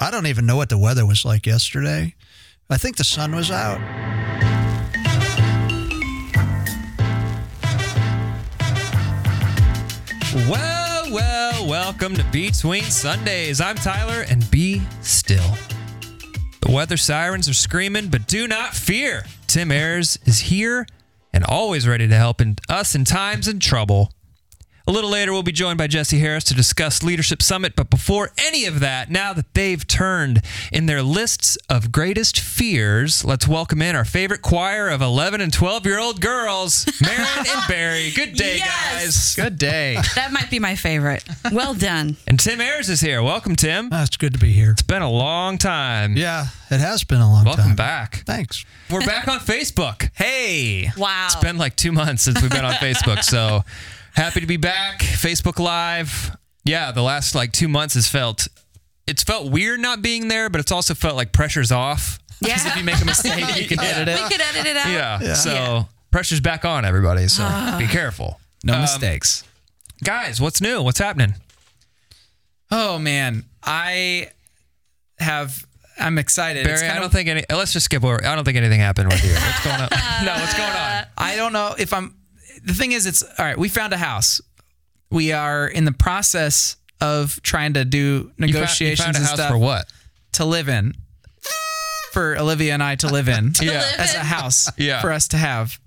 I don't even know what the weather was like yesterday. I think the sun was out. Well, well, welcome to Between Sundays. I'm Tyler, and be still. The weather sirens are screaming, but do not fear. Tim Ayers is here and always ready to help in, us in times of trouble. A little later, we'll be joined by Jesse Harris to discuss Leadership Summit. But before any of that, now that they've turned in their lists of greatest fears, let's welcome in our favorite choir of 11 and 12 year old girls, Marin and Barry. Good day, Yes. guys. Good day. That might be my favorite. Well done. And Tim Ayers is here. Welcome, Tim. Ah, it's good to be here. It's been a long time. Yeah, it has been a long Welcome time. Welcome back. Thanks. We're back on Facebook. Hey. Wow. It's been like two months since we've been on Facebook. So happy to be back. Facebook Live. Yeah, the last like two months has felt it's felt weird not being there, but it's also felt like pressure's off. Yeah. Because if you make a mistake, you can edit it. we it. could edit it out. Yeah. yeah. So Yeah. pressure's back on everybody. So be careful. No Um, mistakes. Guys, what's new? What's happening? Oh man, I have. I'm excited. It's Barry, I don't of- think any let's just skip over. I don't think anything happened with you. What's going on? no, what's going on? I don't know if I'm. The thing is, it's all right. We found a house. We are in the process of trying to do You found, you negotiations found a and house stuff for what? to live in. For Olivia and I to live in. Yeah. As a house Yeah. for us to have.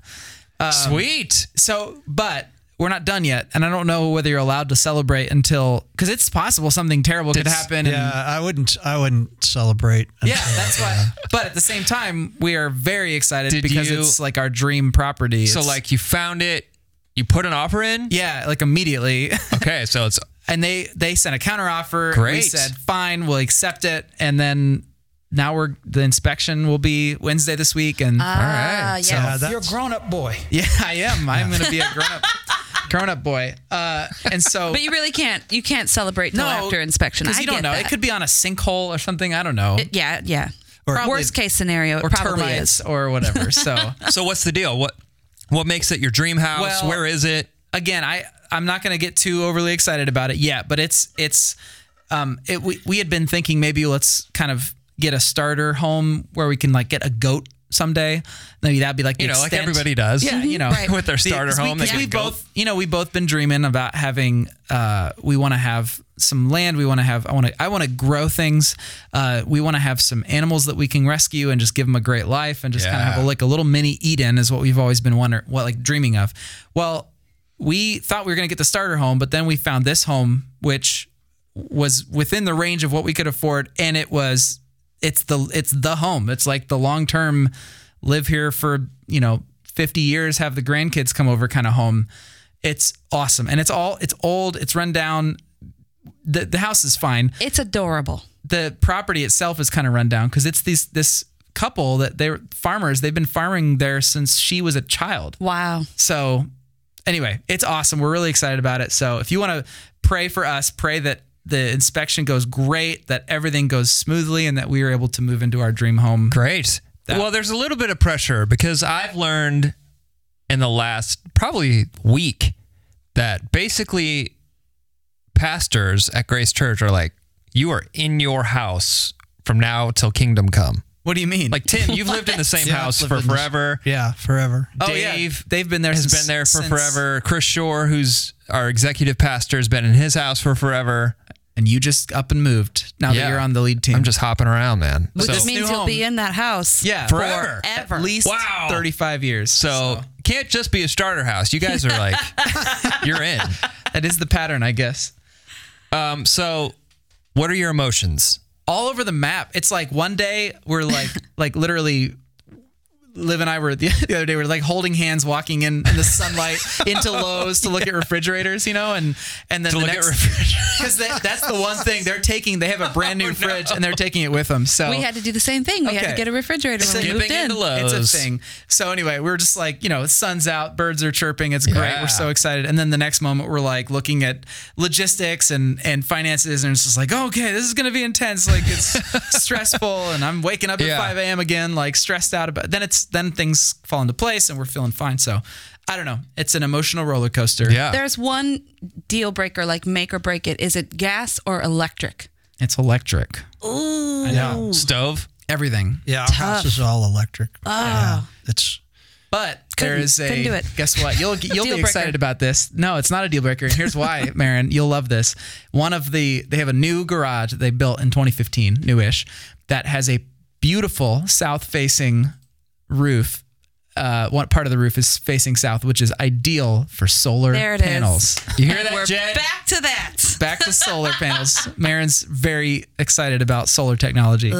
Um, Sweet. So, but we're not done yet, and I don't know whether you're allowed to celebrate until because it's possible something terrible could It's- happen. Yeah, and, I wouldn't. I wouldn't celebrate. yeah, that's why. But at the same time, we are very excited Did because you- it's like our dream property. So It's- like you found it, you put an offer in. yeah, like immediately. Okay, so it's and they they sent a counter offer. We Great. said fine, we'll accept it, and then now we're the inspection will be Wednesday this week, and Ah, right. yeah. Yeah, that's, You're a grown up boy. yeah, I am. I'm going to be a grown up grown up boy. Uh, and so. But you really can't. You can't celebrate no, after inspection. because you don't know. That. It could be on a sinkhole or something. I don't know. Yeah, yeah. Or- Or worst case scenario, it or probably termites is. or whatever. So so what's the deal? What what makes it your dream house? Well- Where is it? again, I I'm not going to get too overly excited about it yet, but it's it's um it we, we had been thinking maybe let's kind of get a starter home where we can like get a goat someday. Maybe that'd be like the You know, like everybody does. Yeah, you know, Right. With their starter See, home, they because we both, you know, we both been dreaming about having. Uh, we want to have some land. We want to have. I want to. I want to grow things. Uh, we want to have some animals that we can rescue and just give them a great life and just kind of have a, like a little mini Eden is what we've always been wondering, what like dreaming of. Well, we thought we were going to get the starter home, but then we found this home, which was within the range of what we could afford, and it was. It's the it's the home. It's like the long term, live here for you know 50 years, have the grandkids come over kind of home. It's awesome, and it's all it's old, it's run down. The the house is fine. It's adorable. The property itself is kind of run down because it's these this couple that they're farmers. They've been farming there since she was a child. Wow. So anyway, it's awesome. We're really excited about it. So if you want to pray for us, pray that the inspection goes great, that everything goes smoothly, and that we are able to move into our dream home. Great. That- well, there's a little bit of pressure because I've learned in the last probably week that basically pastors at Grace Church are like, you are in your house from now till kingdom come. What do you mean? Like Tim, you've lived in the same Yeah, house for lived in this- forever. Yeah, forever. oh Dave yeah, they've been there. has since, been there for since- forever. Chris Shore, who's our executive pastor, has been in his house for forever. And you just up and moved. Now Yeah. that you're on the lead team, I'm just hopping around, man. Which So, this means you'll home- be in that house. yeah Forever. for Ever. at least Wow. 35 years. so can't just be a starter house. You guys are like, you're in. that is the pattern, I guess. Um, so what are your emotions? all over the map. It's like one day we're like like literally Liv and I were the, the other day we were like holding hands walking in, in the sunlight into Lowe's to look at refrigerators, you know, and and then To the look at next refrigerators. because that, that's the one thing they're taking. They have a brand Oh, new fridge and they're taking it with them. So We had to do the same thing. We had to get a refrigerator when we moved in. into Lowe's. it's a thing. So anyway, we were just like, you know, sun's out, birds are chirping, it's great. Yeah. We're so excited. And then the next moment, we're like looking at logistics and and finances, and it's just like, okay, this is gonna be intense. Like it's stressful, and I'm waking up Yeah. at 5 a.m. again, like stressed out about. Then it's then things fall into place, and we're feeling fine. So I don't know. It's an emotional roller coaster. Yeah. There's one deal breaker, like make or break it. Is it gas or electric? It's electric. Ooh. I know. Stove. Everything. Yeah, our house is all electric. Oh. Yeah, it's But there Couldn't- is a couldn't do it. guess what? You'll you'll Deal be breaker. excited about this. No, it's not a deal breaker. And here's why, Marin. You'll love this. One of the they have a new garage that they built in 2015, newish, that has a beautiful south facing roof. Uh, one part of the roof is facing south, which is ideal for solar There it is. panels. You hear that, We're Jed? back to that. Back to solar panels. Marin's very excited about solar technology.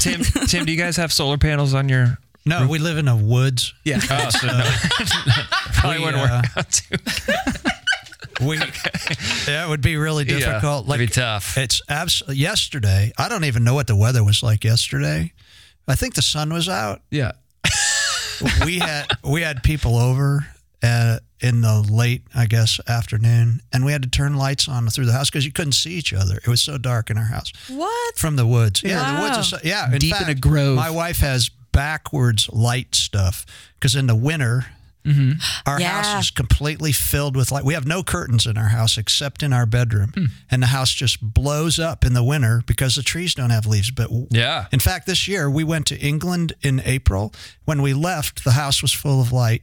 Tim, Tim, do you guys have solar panels on your? no. We live in a woods. yeah. Oh, so no. Probably We, wouldn't uh, work out too. We yeah, it would be really difficult. like it'd be tough. It's absolutely yesterday. I don't even know what the weather was like yesterday. I think the sun was out. yeah. we had we had people over uh, in the late, I guess, afternoon, and we had to turn lights on through the house because you couldn't see each other. It was so dark in our house What? from the woods. Yeah, the woods. Are so, yeah, in Deep in a grove. My wife has backwards light stuff because in the winter. Mm-hmm. Our Yeah. house is completely filled with light. We have no curtains in our house except in our bedroom, hmm. and the house just blows up in the winter because the trees don't have leaves. But Yeah. in fact, this year we went to England in April. When we left, the house was full of light.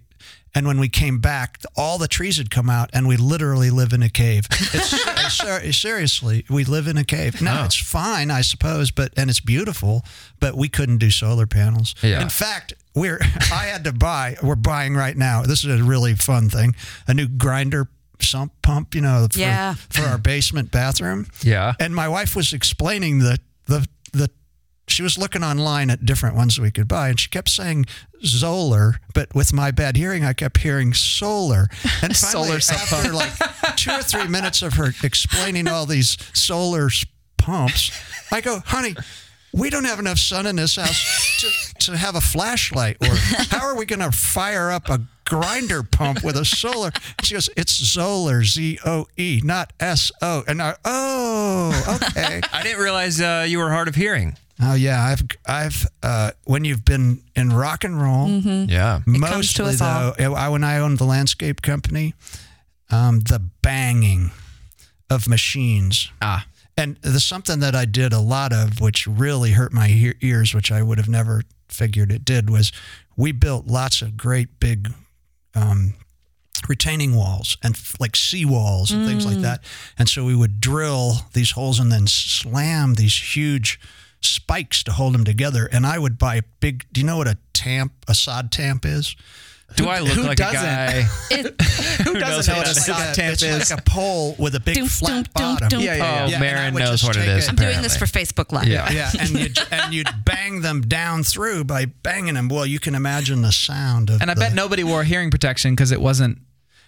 And when we came back, all the trees had come out, and we literally live in a cave. It's, it's ser- seriously, we live in a cave. Now it's fine, I suppose, but and it's beautiful, but we couldn't do solar panels. Yeah. In fact, we're I had to buy. We're buying right now. This is a really fun thing. A new grinder sump pump, you know, for, Yeah. for our basement bathroom. Yeah. And my wife was explaining the the the she was looking online at different ones we could buy, and she kept saying Zoeller, but with my bad hearing, I kept hearing solar. And finally, Solar sump after like two or three minutes of her explaining all these solar pumps, I go, honey. We don't have enough sun in this house to, to have a flashlight, or how are we going to fire up a grinder pump with a solar? She goes, "It's Zoeller, Z O E, not S O." And I, oh, okay. I didn't realize uh, you were hard of hearing. Oh yeah, I've I've uh, when you've been in rock and roll, Yeah. Mm-hmm. comes to mostly us all. though, I, when I owned the landscape company, um, the banging of machines. Ah. And there's something that I did a lot of, which really hurt my ear- ears, which I would have never figured it did, was we built lots of great big um, retaining walls and f- like sea walls and things like that. And so we would drill these holes and then slam these huge spikes to hold them together. And I would buy big. Do you know what a tamp, a sod tamp is? Do I look like doesn't? a guy? Who knows doesn't know what what a a sod tamp it's is? like a pole with a big Dum, flat dum, dum, bottom. dum. Yeah, yeah, Oh, yeah. and oh, Marin knows what it is. it- I'm doing this for Facebook Live. Yeah. yeah, and you'd and you'd bang them down through by banging them. Well, you can imagine the sound of. And I the- bet nobody wore hearing protection because it wasn't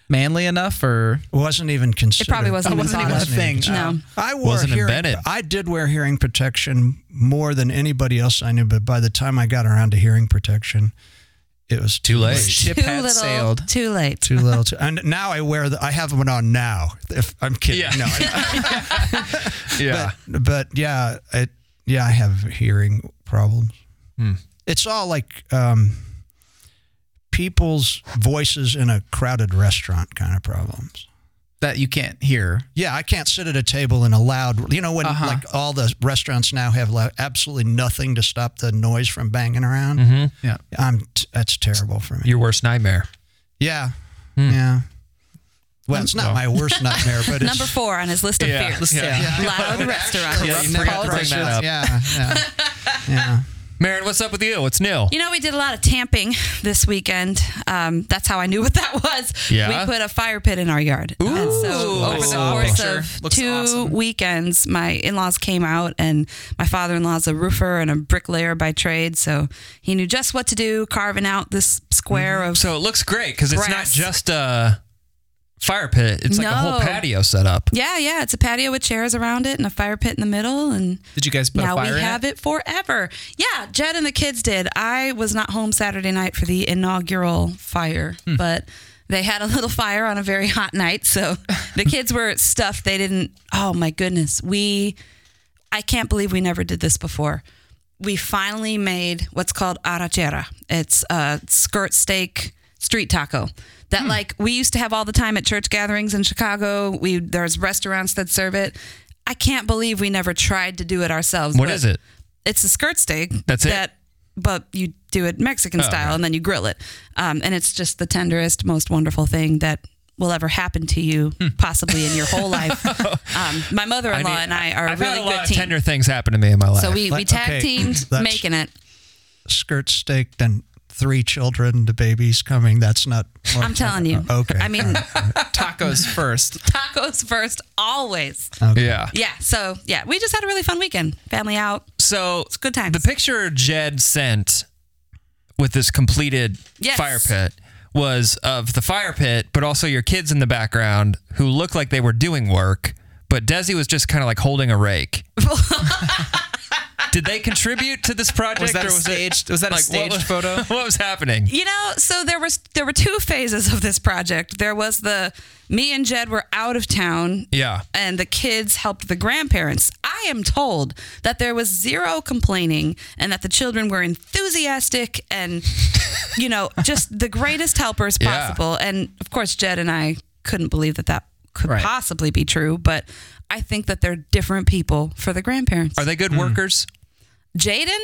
manly enough or wasn't even considered. It probably wasn't Oh, even wasn't thought even a thing. No. I wore Wasn't hearing, invented. I did wear hearing protection more than anybody else I knew, but by the time I got around to hearing protection, it was Too late. ship Too had little, sailed. too late. Too little. Too, and now I wear the. I have one on now. If I'm kidding, Yeah. no. I- Yeah. but, but yeah, it, yeah, I have hearing problems. Hmm. It's all like um, people's voices in a crowded restaurant kind of problems. that you can't hear. Yeah, I can't sit at a table in a loud. You know when Uh-huh. like all the restaurants now have like, absolutely nothing to stop the noise from banging around. Mm-hmm. Yeah. I'm t- that's terrible for me. Your worst nightmare. Yeah, yeah. Well, it's not Well. my worst nightmare, but it's Number four on his list of Yeah. fears. Yeah. Loud restaurants. Yeah, you Never to bring that up. Yeah, yeah, yeah. Marin, what's up with you? What's new? You know, we did a lot of tamping this weekend. Um, that's how I knew what that was. Yeah? We put a fire pit in our yard. and so over the course picture. of Looks two awesome. weekends, my in laws came out, and my father in law's a roofer and a bricklayer by trade. So he knew just what to do, carving out this square of. So it looks great because it's not just a fire pit. It's like a whole patio set up. Yeah, yeah. It's a patio with chairs around it and a fire pit in the middle. And Did you guys put now a fire we in have it? it forever. Yeah, Jed and the kids did. I was not home Saturday night for the inaugural fire, Hmm. but they had a little fire on a very hot night. So the kids were stuffed. They didn't. Oh my goodness. We, I can't believe we never did this before. We finally made what's called arrachera. It's a skirt steak street taco Hmm. that like we used to have all the time at church gatherings in Chicago. We there's restaurants that serve it. I can't believe we never tried to do it ourselves. What is it? It's a skirt steak. That's it? That, but you do it Mexican Oh, style okay. and then you grill it. Um, and it's just the tenderest, most wonderful thing that will ever happen to you, Hmm. possibly in your whole life. um, my mother-in-law mean, and I are a I've really had a lot good of team. tender things happen to me in my life. so we, we tag okay, teamed that's- making it. Skirt steak, then three children, the baby's coming. That's not. I'm telling you. Okay. I mean, Tacos first. tacos first, always. yeah. Yeah. So yeah, we just had a really fun weekend. Family out. So It's good times. The picture Jed sent with this completed Yes. fire pit was of the fire pit, but also your kids in the background who looked like they were doing work, but Desi was just kind of like holding a rake. Did they contribute to this project? Was that or a was staged? It, was that a staged what photo? What was happening? You know, so there was there were two phases of this project. There was the me and Jed were out of town. Yeah. And the kids helped the grandparents. I am told that there was zero complaining and that the children were enthusiastic and, you know, just the greatest helpers Yeah. possible. And of course, Jed and I couldn't believe that that could Right. possibly be true. But I think that they're different people for the grandparents. Are they good hmm. workers? Jaden?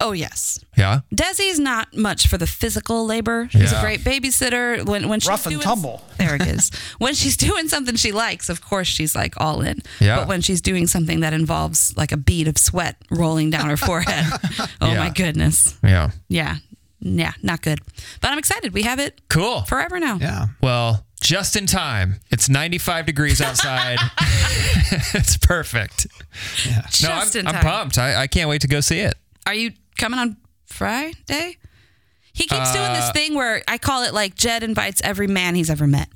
Oh, yes. Yeah. Desi's not much for the physical labor. She's Yeah. a great babysitter. When when she's Rough and doing, tumble. There it is. when she's doing something she likes, of course she's like all in. Yeah. But when she's doing something that involves like a bead of sweat rolling down her forehead, oh Yeah. my goodness. Yeah. Yeah. Yeah, not good. But I'm excited. We have it Cool. forever now. Yeah. Well, just in time. It's 95 degrees outside. it's perfect. Just No, I'm, in I'm pumped. I, I can't wait to go see it. Are you coming on Friday? He keeps doing Uh, this thing where I call it like Jed invites every man he's ever met.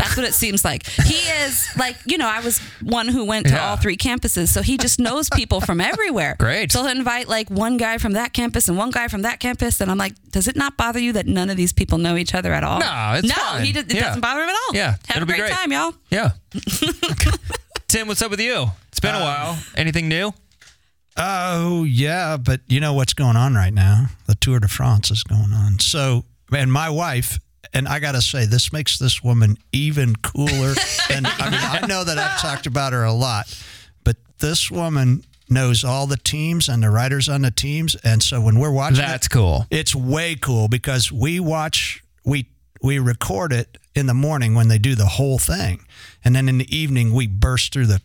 That's what it seems like. He is like, you know, I was one who went to Yeah. all three campuses, so he just knows people from everywhere. Great. So he'll invite like one guy from that campus and one guy from that campus, and I'm like, does it not bother you that none of these people know each other at all? No, it's no, fine. he just, it Yeah. doesn't bother him at all. Yeah, have it'll a great, great. time, y'all. Yeah. Tim, what's up with you? It's been a um, while. Anything new? Oh yeah, but you know what's going on right now? The Tour de France is going on. So, and my wife, and I got to say, this makes this woman even cooler. and I mean, I know that I've talked about her a lot, but this woman knows all the teams and the riders on the teams, and so when we're watching, That's it, cool. it's way cool because we watch we we record it in the morning when they do the whole thing, and then in the evening we burst through the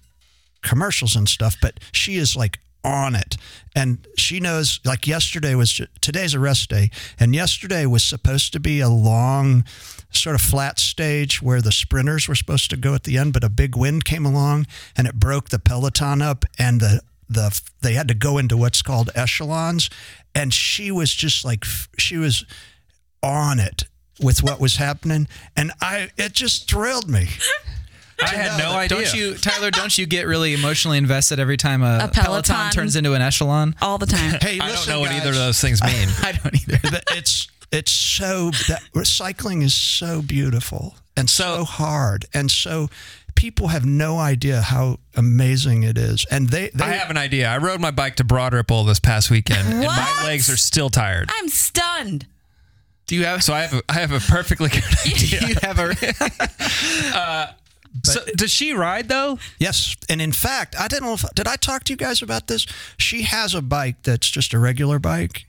commercials and stuff, but she is like on it. And she knows, like yesterday was, today's a rest day. And yesterday was supposed to be a long, sort of flat stage where the sprinters were supposed to go at the end, but a big wind came along and it broke the peloton up and the, the, they had to go into what's called echelons. And she was just like, she was on it with what was happening. And I, it just thrilled me. I had no idea. Don't you, Tyler? Don't you get really emotionally invested every time a, A Peloton. Peloton turns into an echelon? All the time. Hey, I don't listen, know what either of those things mean. I don't either. It's it's so that recycling is so beautiful and so, hard and so people have no idea how amazing it is and they, they I have an idea. I rode my bike to Broad Ripple this past weekend, and my legs are still tired. I'm stunned. Do you have? So I have a, I have a perfectly good idea. Do you have a? Uh, so does she ride though? yes and in fact I didn't know if did I talk to you guys about this she has a bike that's just a regular bike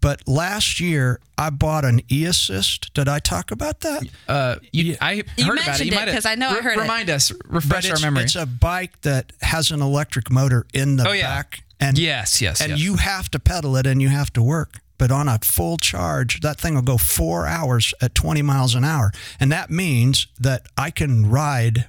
but last year I bought an e-assist did I talk about that Uh, you, I heard You about it. mentioned You it, 'cause I know I re- heard it. Remind us, but refresh our it's, memory. it's a bike that has an electric motor in the Oh, yeah. back and Yes, yes, and yes. you have to pedal it and you have to work. But on a full charge, that thing will go four hours at 20 miles an hour. And that means that I can ride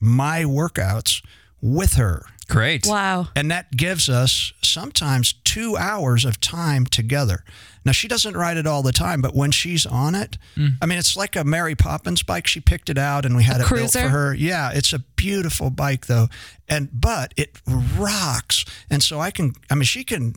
my workouts with her. Great. Wow. And that gives us sometimes two hours of time together. Now, she doesn't ride it all the time, but when she's on it, I mean, it's like a Mary Poppins bike. She picked it out and we had A it built for her. Yeah, it's a beautiful bike, though. And, but it rocks. And so I can, I mean, she can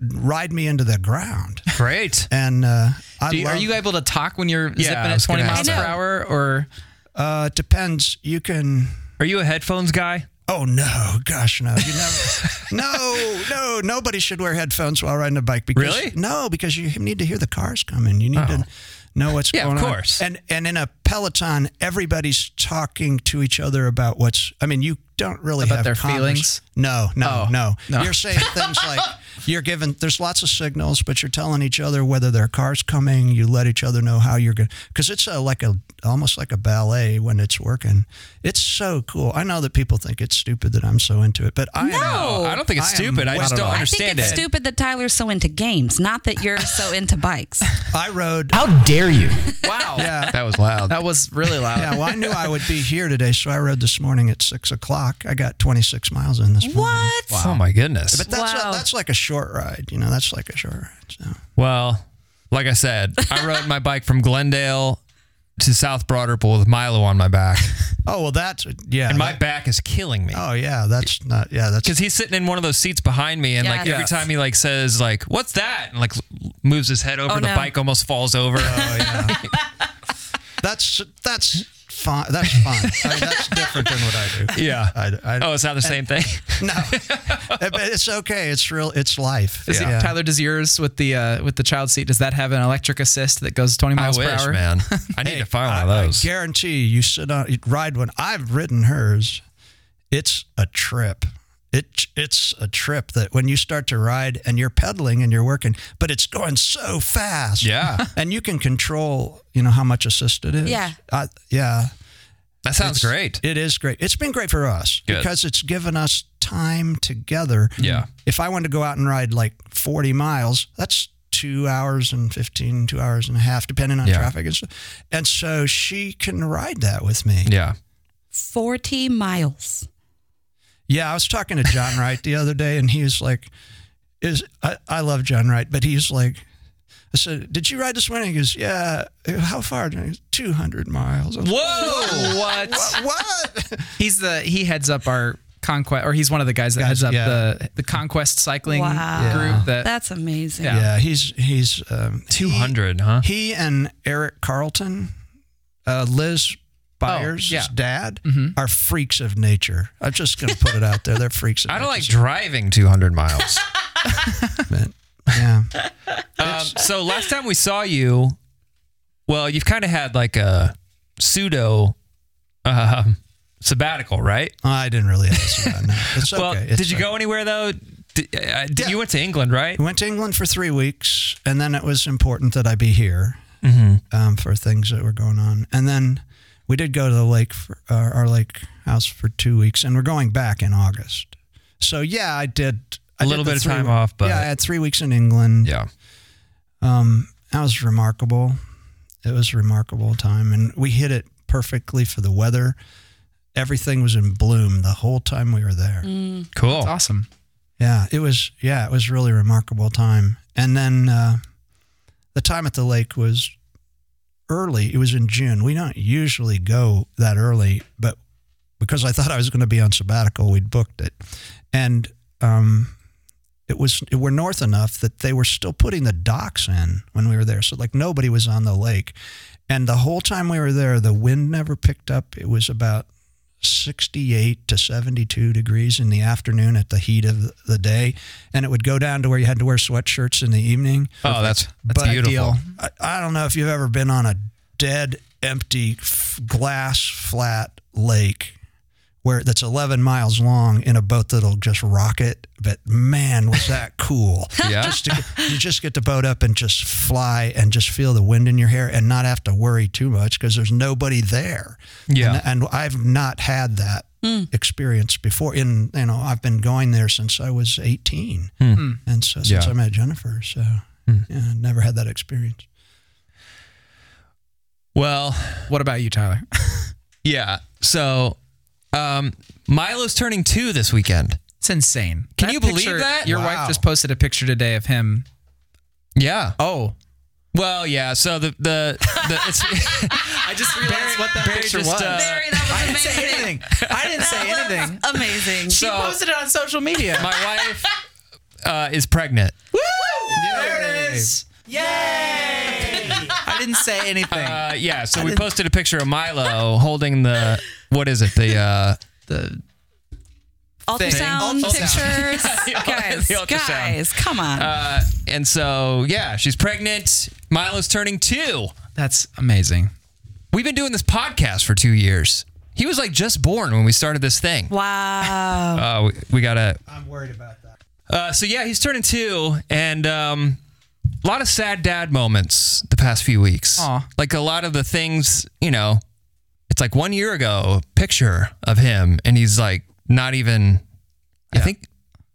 ride me into the ground. Great. And uh, I Do you, are you able to talk when you're Yeah, zipping at 20 miles per hour? Or uh, it depends. You can, Are you a headphones guy? Oh no, gosh, no! You never, no, no. Nobody should wear headphones while riding a bike because Really? no, because you need to hear the cars coming. You need Oh. to know what's Yeah, going on. Of course. And and in a peloton, everybody's talking to each other about what's. I mean, you don't really About have their feelings? No, no, Oh, no, no. You're saying things like you're given. There's lots of signals, but you're telling each other whether their car's coming. You let each other know how you're going because it's a, like a almost like a ballet when it's working. It's so cool. I know that people think it's stupid that I'm so into it, but I am. No. I don't think it's I am stupid. I just I don't don't know. I think understand it's it. stupid that Tyler's so into games, not that you're so into bikes. I rode. How dare you? Wow. Yeah. That was loud. That was really loud. Yeah, well, I knew I would be here today, so I rode this morning at six o'clock. I got 26 miles in this morning. What? Oh my goodness. But that's Wow. a, that's like a short ride, you know. That's like a short ride. So. Well, like I said, I rode my bike from Glendale to South Broad Ripple with Milo on my back, Oh well, that's uh, yeah. and my that- back is killing me. oh yeah, that's not yeah. That's Because he's sitting in one of those seats behind me, and like Yeah. every Yes. time he like says like "What's that?" and like moves his head over, Oh, the no. bike almost falls over. oh yeah. that's that's fine. That's fine. I mean, that's different than what I do. yeah. I, I, Oh, it's not the same thing. no, but it's okay. It's real. It's life. Does he- yeah. Tyler, does yours with the uh, with the child seat? Does that have an electric assist that goes 20 I miles per hour? man. I need Hey, to find one of I- I those. guarantee you sit on ride one. I've ridden hers. It's a trip. It it's a trip that when you start to ride and you're pedaling and you're working, but it's going so fast. Yeah. and you can control. You know how much assist it is. Yeah. I, yeah. That sounds It's- great. It is great. It's been great for us Good. because it's given us time together. Yeah. If I wanted to go out and ride like 40 miles, that's two hours and 15, two hours and a half, depending on Yeah. traffic and stuff. And so she can ride that with me. Yeah. 40 miles. Yeah, I was talking to John Wright the other day, and he was like, "Is I, I love John Wright, but he's like." I said, "Did you ride this morning?" He goes, "Yeah." How far? Two hundred miles. I was like, Whoa! What? What? what? He's the he heads up our conquest, or he's one of the guys that Guys, heads up yeah. the the conquest cycling Wow. group. That That's amazing. Yeah. yeah, he's he's um, Two hundred, huh? He and Eric Carlton, uh, Liz Byers' yeah. dad, are freaks of nature. I'm just going to put it out there. They're freaks of I don't like driving 200 miles. But, yeah. um, so last time we saw you, well, you've kind of had like a pseudo um, sabbatical, right? I didn't really ask you that. No. It's okay. Well, It's did you okay. go anywhere though? Did, uh, did Yeah. You went to England, right? We went to England for three weeks, and then it was important that I be here Mm-hmm. um, for things that were going on. And then we did go to the lake, for, uh, our lake house for two weeks, and we're going back in August. So yeah, I did I A little the bit of three- time off, but- yeah, I had three weeks in England. Yeah. Um, that was remarkable. It was a remarkable time, and we hit it perfectly for the weather. Everything was in bloom the whole time we were there. Cool. It's awesome. Yeah, it was. Yeah, it was really remarkable time. And then uh, the time at the lake was early. It was in June. We don't usually go that early, but because I thought I was going to be on sabbatical, we'd booked it, and um, it was we're north enough that they were still putting the docks in when we were there. So like nobody was on the lake, and the whole time we were there, the wind never picked up. It was about 68 to 72 degrees in the afternoon at the heat of the day. And it would go down to where you had to wear sweatshirts in the evening. Oh, that's that's But- beautiful. I, I don't know if you've ever been on a dead, empty, f- glass flat lake where that's 11 miles long in a boat that'll just rock it. But man, was that cool. Yeah. Just to, you just get the boat up and just fly and just feel the wind in your hair and not have to worry too much because there's nobody there. Yeah. And, and I've not had that hmm. experience before. In, you know, I've been going there since I was 18. Hmm. Hmm. And so since Yeah. I met Jennifer. So yeah, I've never had that experience. Well, What about you, Tyler? yeah. So, um, Milo's turning two this weekend. It's insane. Can That you believe picture- that? Your Wow. wife just posted a picture today of him. Yeah. Oh, Well, yeah. So the the, the it's I just realized what that Barry picture just, was. uh, Barry, that was I didn't say amazing. anything. I didn't say anything. Amazing. She So- posted it on social media. my wife uh, is pregnant. Woo! There it is. Yay! I didn't say anything. Uh, yeah. So we posted a picture of Milo holding the what is it? The uh, the ultrasound Ultrasound. pictures. guys, ultrasound. guys, come on. uh, and so yeah, she's pregnant. Milo's turning two. that's amazing. We've been doing this podcast for two years. He was like just born when we started this thing. Wow. Uh, we, we gotta. I'm worried about that. Uh, so yeah, he's turning two, and um, a lot of sad dad moments the past few weeks. Aw. Like a lot of the things, you know, it's like one year ago, picture of him, and he's like not even. I think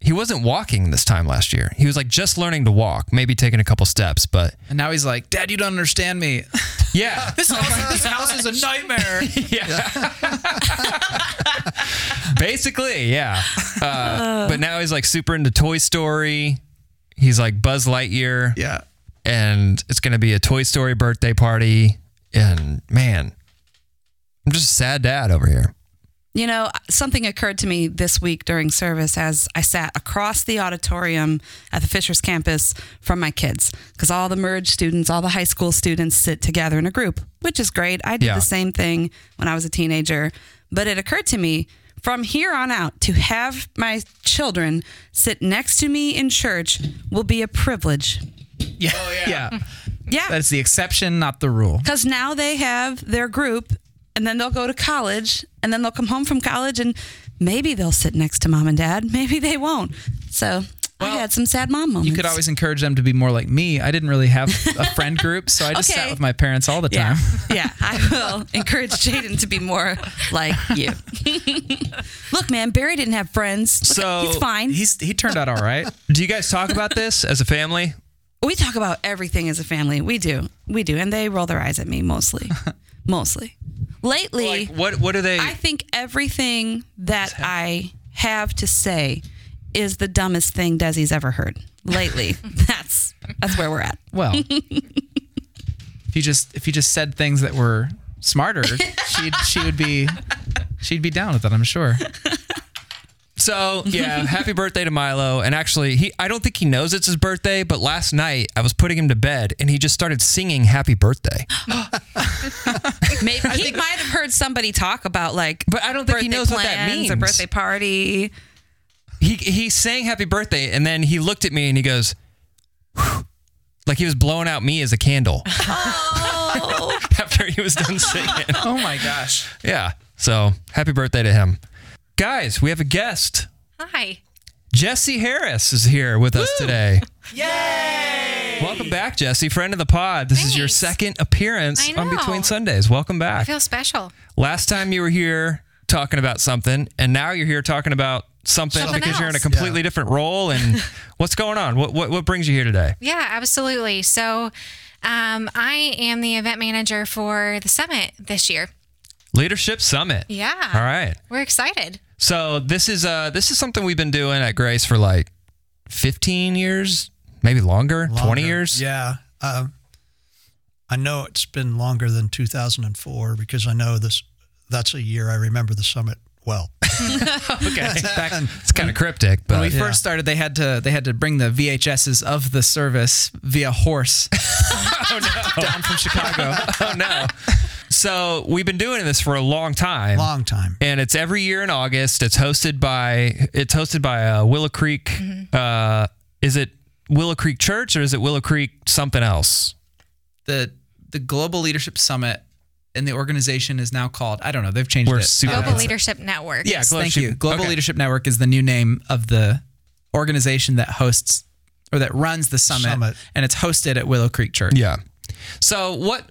he wasn't walking this time last year. He was like just learning to walk, maybe taking a couple steps, but And now he's like, Dad, you don't understand me. yeah, This house, this house is a nightmare. Yeah, basically, yeah. Uh, but now he's like super into Toy Story. He's like Buzz Lightyear. yeah. And it's going to be a Toy Story birthday party. And man, I'm just a sad dad over here. You know, something occurred to me this week during service as I sat across the auditorium at the Fishers campus from my kids, because all the merge students, all the high school students sit together in a group, which is great. I did Yeah. the same thing when I was a teenager. But it occurred to me from here on out to have my children sit next to me in church will be a privilege. Yeah. yeah. Yeah. That's the exception, not the rule. because now they have their group and then they'll go to college and then they'll come home from college and maybe they'll sit next to mom and dad. Maybe they won't. So i had some sad mom moments. You could always encourage them to be more like me. I didn't really have a friend group, so I just Okay. sat with my parents all the yeah. time. yeah i will encourage jaden to be more like you. Look man barry didn't have friends. Look, So, he's fine. He's he turned out all right. Do you guys talk about this as a family? we talk about everything as a family. We do. We do. And they roll their eyes at me mostly. Mostly lately Like, what what do they? I think everything that I have to say is the dumbest thing Desi's ever heard lately. that's that's where we're at. Well, if you just if you just said things that were smarter, she'd she would be she'd be down with that. I'm sure. So yeah, happy birthday to Milo. And actually, he I don't think he knows it's his birthday, but last night I was putting him to bed and he just started singing happy birthday. Maybe he might have heard somebody talk about like But I don't think he birthday knows what that means. A birthday party. He he sang happy birthday and then he looked at me and he goes like he was blowing out me as a candle Oh, after he was done singing. Oh my gosh. Yeah. So happy birthday to him. Guys, we have a guest. Hi. Jesse Harris is here with us today. Yay! Welcome back, Jesse, friend of the pod. This is your second appearance I on know. Between Sundays. Welcome back. I feel special. Last time you were here talking about something, and now you're here talking about something, Something because you're in a else. completely different role. And what's going on? What, what what brings you here today? Yeah, absolutely. So, um, I am the event manager for the summit this year. Leadership Summit. Yeah. All right. We're excited. So this is uh this is something we've been doing at Grace for like 15 years, maybe longer, 20 years. Yeah. Um, I know it's been longer than 2004 because I know this. That's a year I remember the summit well. Okay. it's kind of cryptic, But When we but first started, they had to they had to bring the VHSs of the service via horse down from Chicago. oh no. So we've been doing this for a long time. Long time. and it's every year in August. It's hosted by it's hosted by uh, Willow Creek. Uh, is it Willow Creek Church or is it Willow Creek something else? The the Global Leadership Summit and the organization is now called I don't know they've changed We're it. super- Global it's- Leadership Network. Yeah, Yes, Global thank Leadership- you. Global okay. Leadership Network is the new name of the organization that hosts or that runs the summit, Summit. and it's hosted at Willow Creek Church. Yeah. So what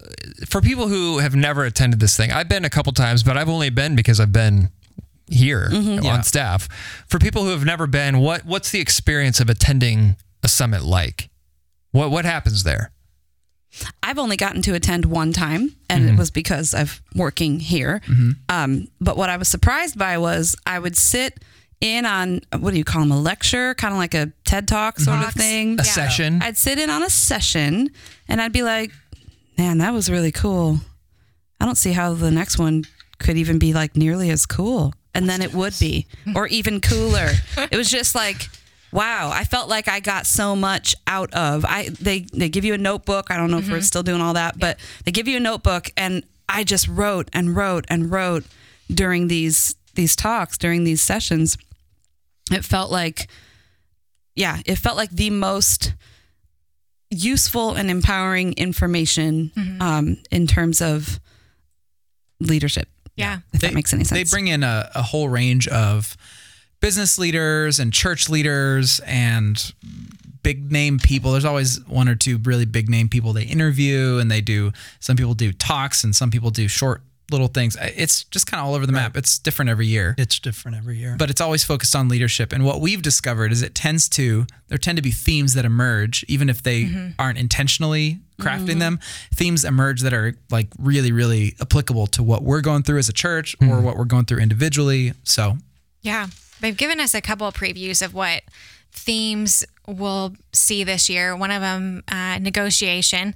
for people who have never attended this thing? I've been a couple times, but I've only been because I've been here on Yeah. staff. For people who have never been, what what's the experience of attending a summit like? What what happens there? I've only gotten to attend one time, and Mm-hmm. it was because of working here. Um, but what I was surprised by was I would sit in on what do you call them a lecture, kind of like a TED talk sort of thing. A session? I'd sit in on a session, and I'd be like, "Man, that was really cool. I don't see how the next one could even be like nearly as cool." And then it would be, or even cooler. it was just like. Wow, I felt like I got so much out of. I they they give you a notebook. I don't know if we're mm-hmm. still doing all that, but they give you a notebook and I just wrote and wrote and wrote during these these talks, during these sessions. It felt like yeah, it felt like the most useful and empowering information um, in terms of leadership. Yeah. If that makes any sense. They bring in a, a whole range of business leaders and church leaders and big name people. There's always one or two really big name people they interview, and they do. Some people do talks, and some people do short little things. It's just kind of all over the map. It's different every year. It's different every year. but it's always focused on leadership. And what we've discovered is it tends to there tend to be themes that emerge, even if they aren't intentionally crafting them. Themes emerge that are like really, really applicable to what we're going through as a church or what we're going through individually. So Yeah. They've given us a couple of previews of what themes we'll see this year. One of them, uh, negotiation,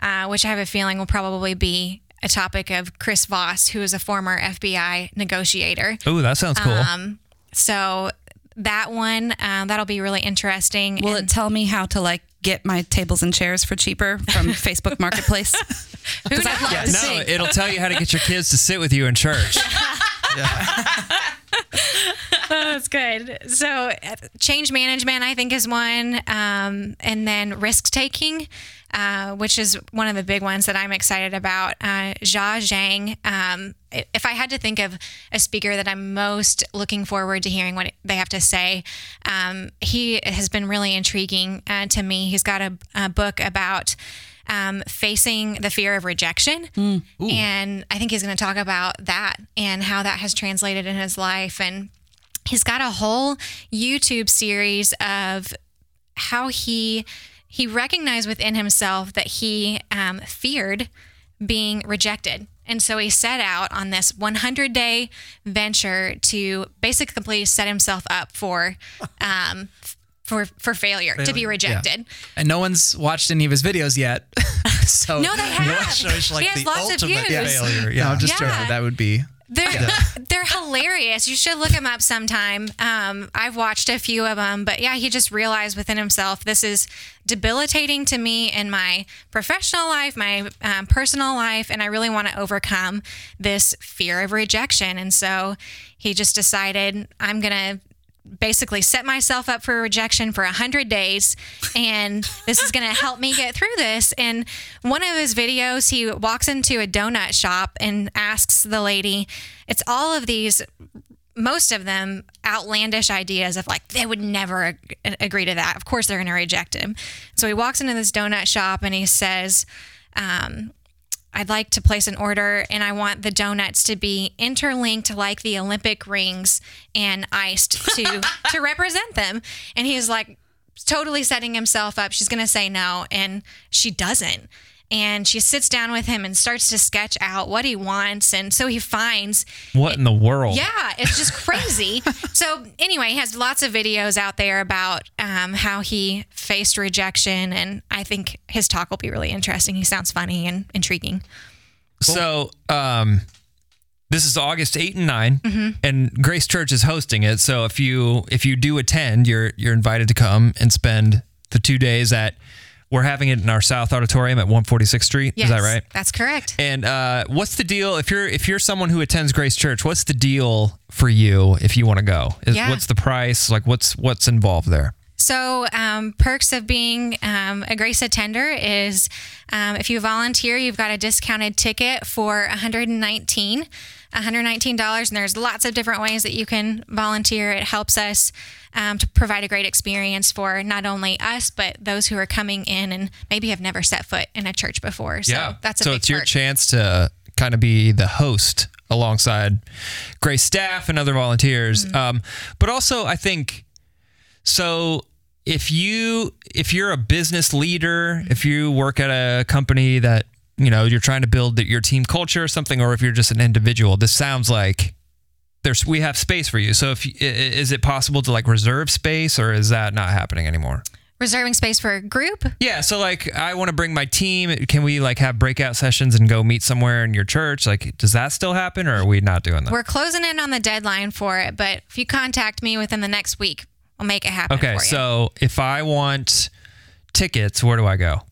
uh, which I have a feeling will probably be a topic of Chris Voss, who is a former FBI negotiator. Oh, that sounds cool. Um, So that one, um, that'll be really interesting. Will And it tell me how to like get my tables and chairs for cheaper from Facebook Marketplace? Because I'd love to no, see. it'll tell you how to get your kids to sit with you in church. That's good. So, uh, change management, I think, is one. Um, and then risk taking, uh, which is one of the big ones that I'm excited about. Uh, Jia Jiang. Um, if I had to think of a speaker that I'm most looking forward to hearing what they have to say, um, he has been really intriguing uh, to me. He's got a, a book about. Um, facing the fear of rejection. And I think he's going to talk about that and how that has translated in his life. And he's got a whole YouTube series of how he he recognized within himself that he um, feared being rejected. And so he set out on this 100 day venture to basically set himself up for um, for for failure, to be rejected. and no one's watched any of his videos yet. so No, they have. so like he has the lots of views. failure. no, Yeah. I'm just Yeah. joking. That would be They're they're hilarious. You should look him up sometime. Um, I've watched a few of them, but yeah, he just realized within himself this is debilitating to me in my professional life, my um, personal life, and I really want to overcome this fear of rejection. And so he just decided I'm gonna basically set myself up for rejection for 100 days and this is going to help me get through this. And one of his videos he walks into a donut shop and asks the lady it's all of these most of them outlandish ideas of like they would never ag- agree to that. Of course they're going to reject him. So he walks into this donut shop and he says um, I'd like to place an order and I want the donuts to be interlinked like the Olympic rings and iced to to represent them. And he's like totally setting himself up. She's going to say no and she doesn't. And she sits down with him and starts to sketch out what he wants and so he finds What in the world? yeah, it's just crazy. so anyway, he has lots of videos out there about um, how he faced rejection, and I think his talk will be really interesting. He sounds funny and intriguing. So, um, this is August eight and 9 Mm-hmm. and Grace Church is hosting it. So if you if you do attend, you're you're invited to come and spend the two days at. We're having it in our South Auditorium at 146th Street. Yes, Is that right? That's correct. And uh, what's the deal if you're if you're someone who attends Grace Church? What's the deal for you if you want to go? Is, Yeah. What's the price? Like what's what's involved there? So, um, perks of being um, a Grace attender is um, if you volunteer, you've got a discounted ticket for 119 $119 and there's lots of different ways that you can volunteer it helps us um, to provide a great experience for not only us but those who are coming in and maybe have never set foot in a church before so that's a so it's your perk. chance to kind of be the host alongside Grace staff and other volunteers. Mm-hmm. Um, but also, I think so. If you if you're a business leader, if you work at a company that you know you're trying to build your team culture or something, or if you're just an individual, this sounds like there's we have space for you. So if is it possible to like reserve space, or is that not happening anymore? reserving space for a group Yeah, so like I want to bring my team. Can we like have breakout sessions and go meet somewhere in your church? Like, does that still happen, or are we not doing that? we're closing in on the deadline for it but if you contact me within the next week I'll make it happen Okay, for you. so if I want tickets, where do I go?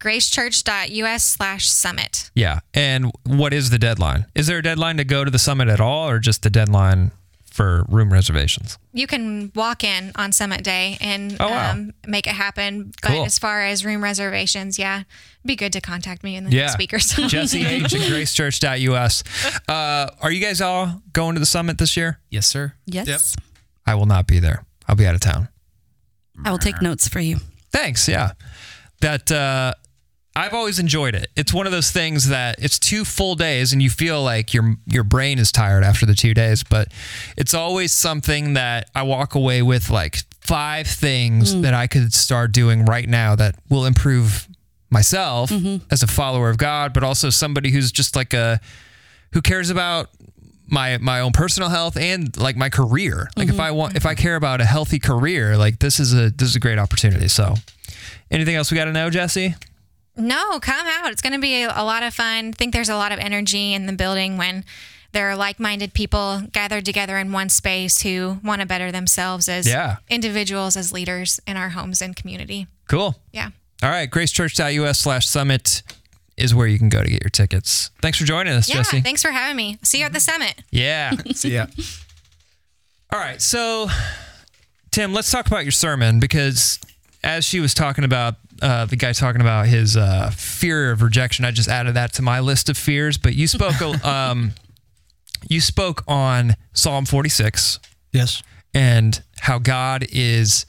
gracechurch.us slash summit. Yeah, and what is the deadline? Is there a deadline to go to the summit at all, or just the deadline for room reservations? You can walk in on Summit Day and Oh, wow. um, make it happen. But Cool. as far as room reservations, yeah, be good to contact me in the speakers. Jesse H at gracechurch.us. Uh, are you guys all going to the summit this year? Yes, sir. Yes. I will not be there. I'll be out of town. I will take notes for you. Thanks. Yeah. That uh, I've always enjoyed it. It's one of those things that it's two full days and you feel like your your brain is tired after the two days, but it's always something that I walk away with like five things mm. that I could start doing right now that will improve myself mm-hmm. as a follower of God, but also somebody who's just like a who cares about my my own personal health and like my career. Like if mm-hmm. I want if I care about a healthy career, like this is a this is a great opportunity. So anything else we got to know, Jesse? No, come out. It's going to be a lot of fun. I think there's a lot of energy in the building when there are like-minded people gathered together in one space who want to better themselves as Yeah. individuals, as leaders in our homes and community. Cool. Yeah. All right, gracechurch.us slash summit is where you can go to get your tickets. Thanks for joining us, Yeah. Jesse. Thanks for having me. See you at the summit. Yeah. See ya. All right. So, Tim, let's talk about your sermon because as she was talking about uh, the guy talking about his uh, fear of rejection, I just added that to my list of fears. But you spoke, um, you spoke on Psalm 46 Yes. and how God is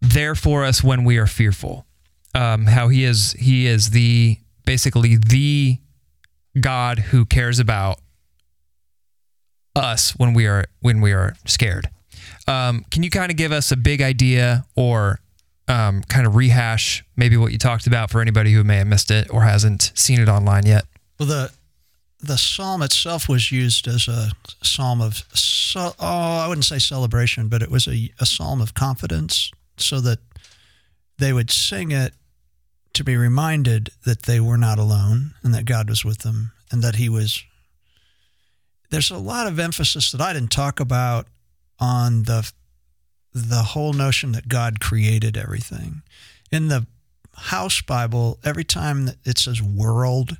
there for us when we are fearful. Um, how he is he is the basically the God who cares about us when we are when we are scared. Um, can you kind of give us a big idea or um, kind of rehash maybe what you talked about for anybody who may have missed it or hasn't seen it online yet? Well, the the psalm itself was used as a psalm of oh, I wouldn't say celebration, but it was a, a psalm of confidence, so that they would sing it to be reminded that they were not alone and that God was with them and that He was. There's a lot of emphasis that I didn't talk about on the the whole notion that God created everything. In the House Bible, every time that it says world,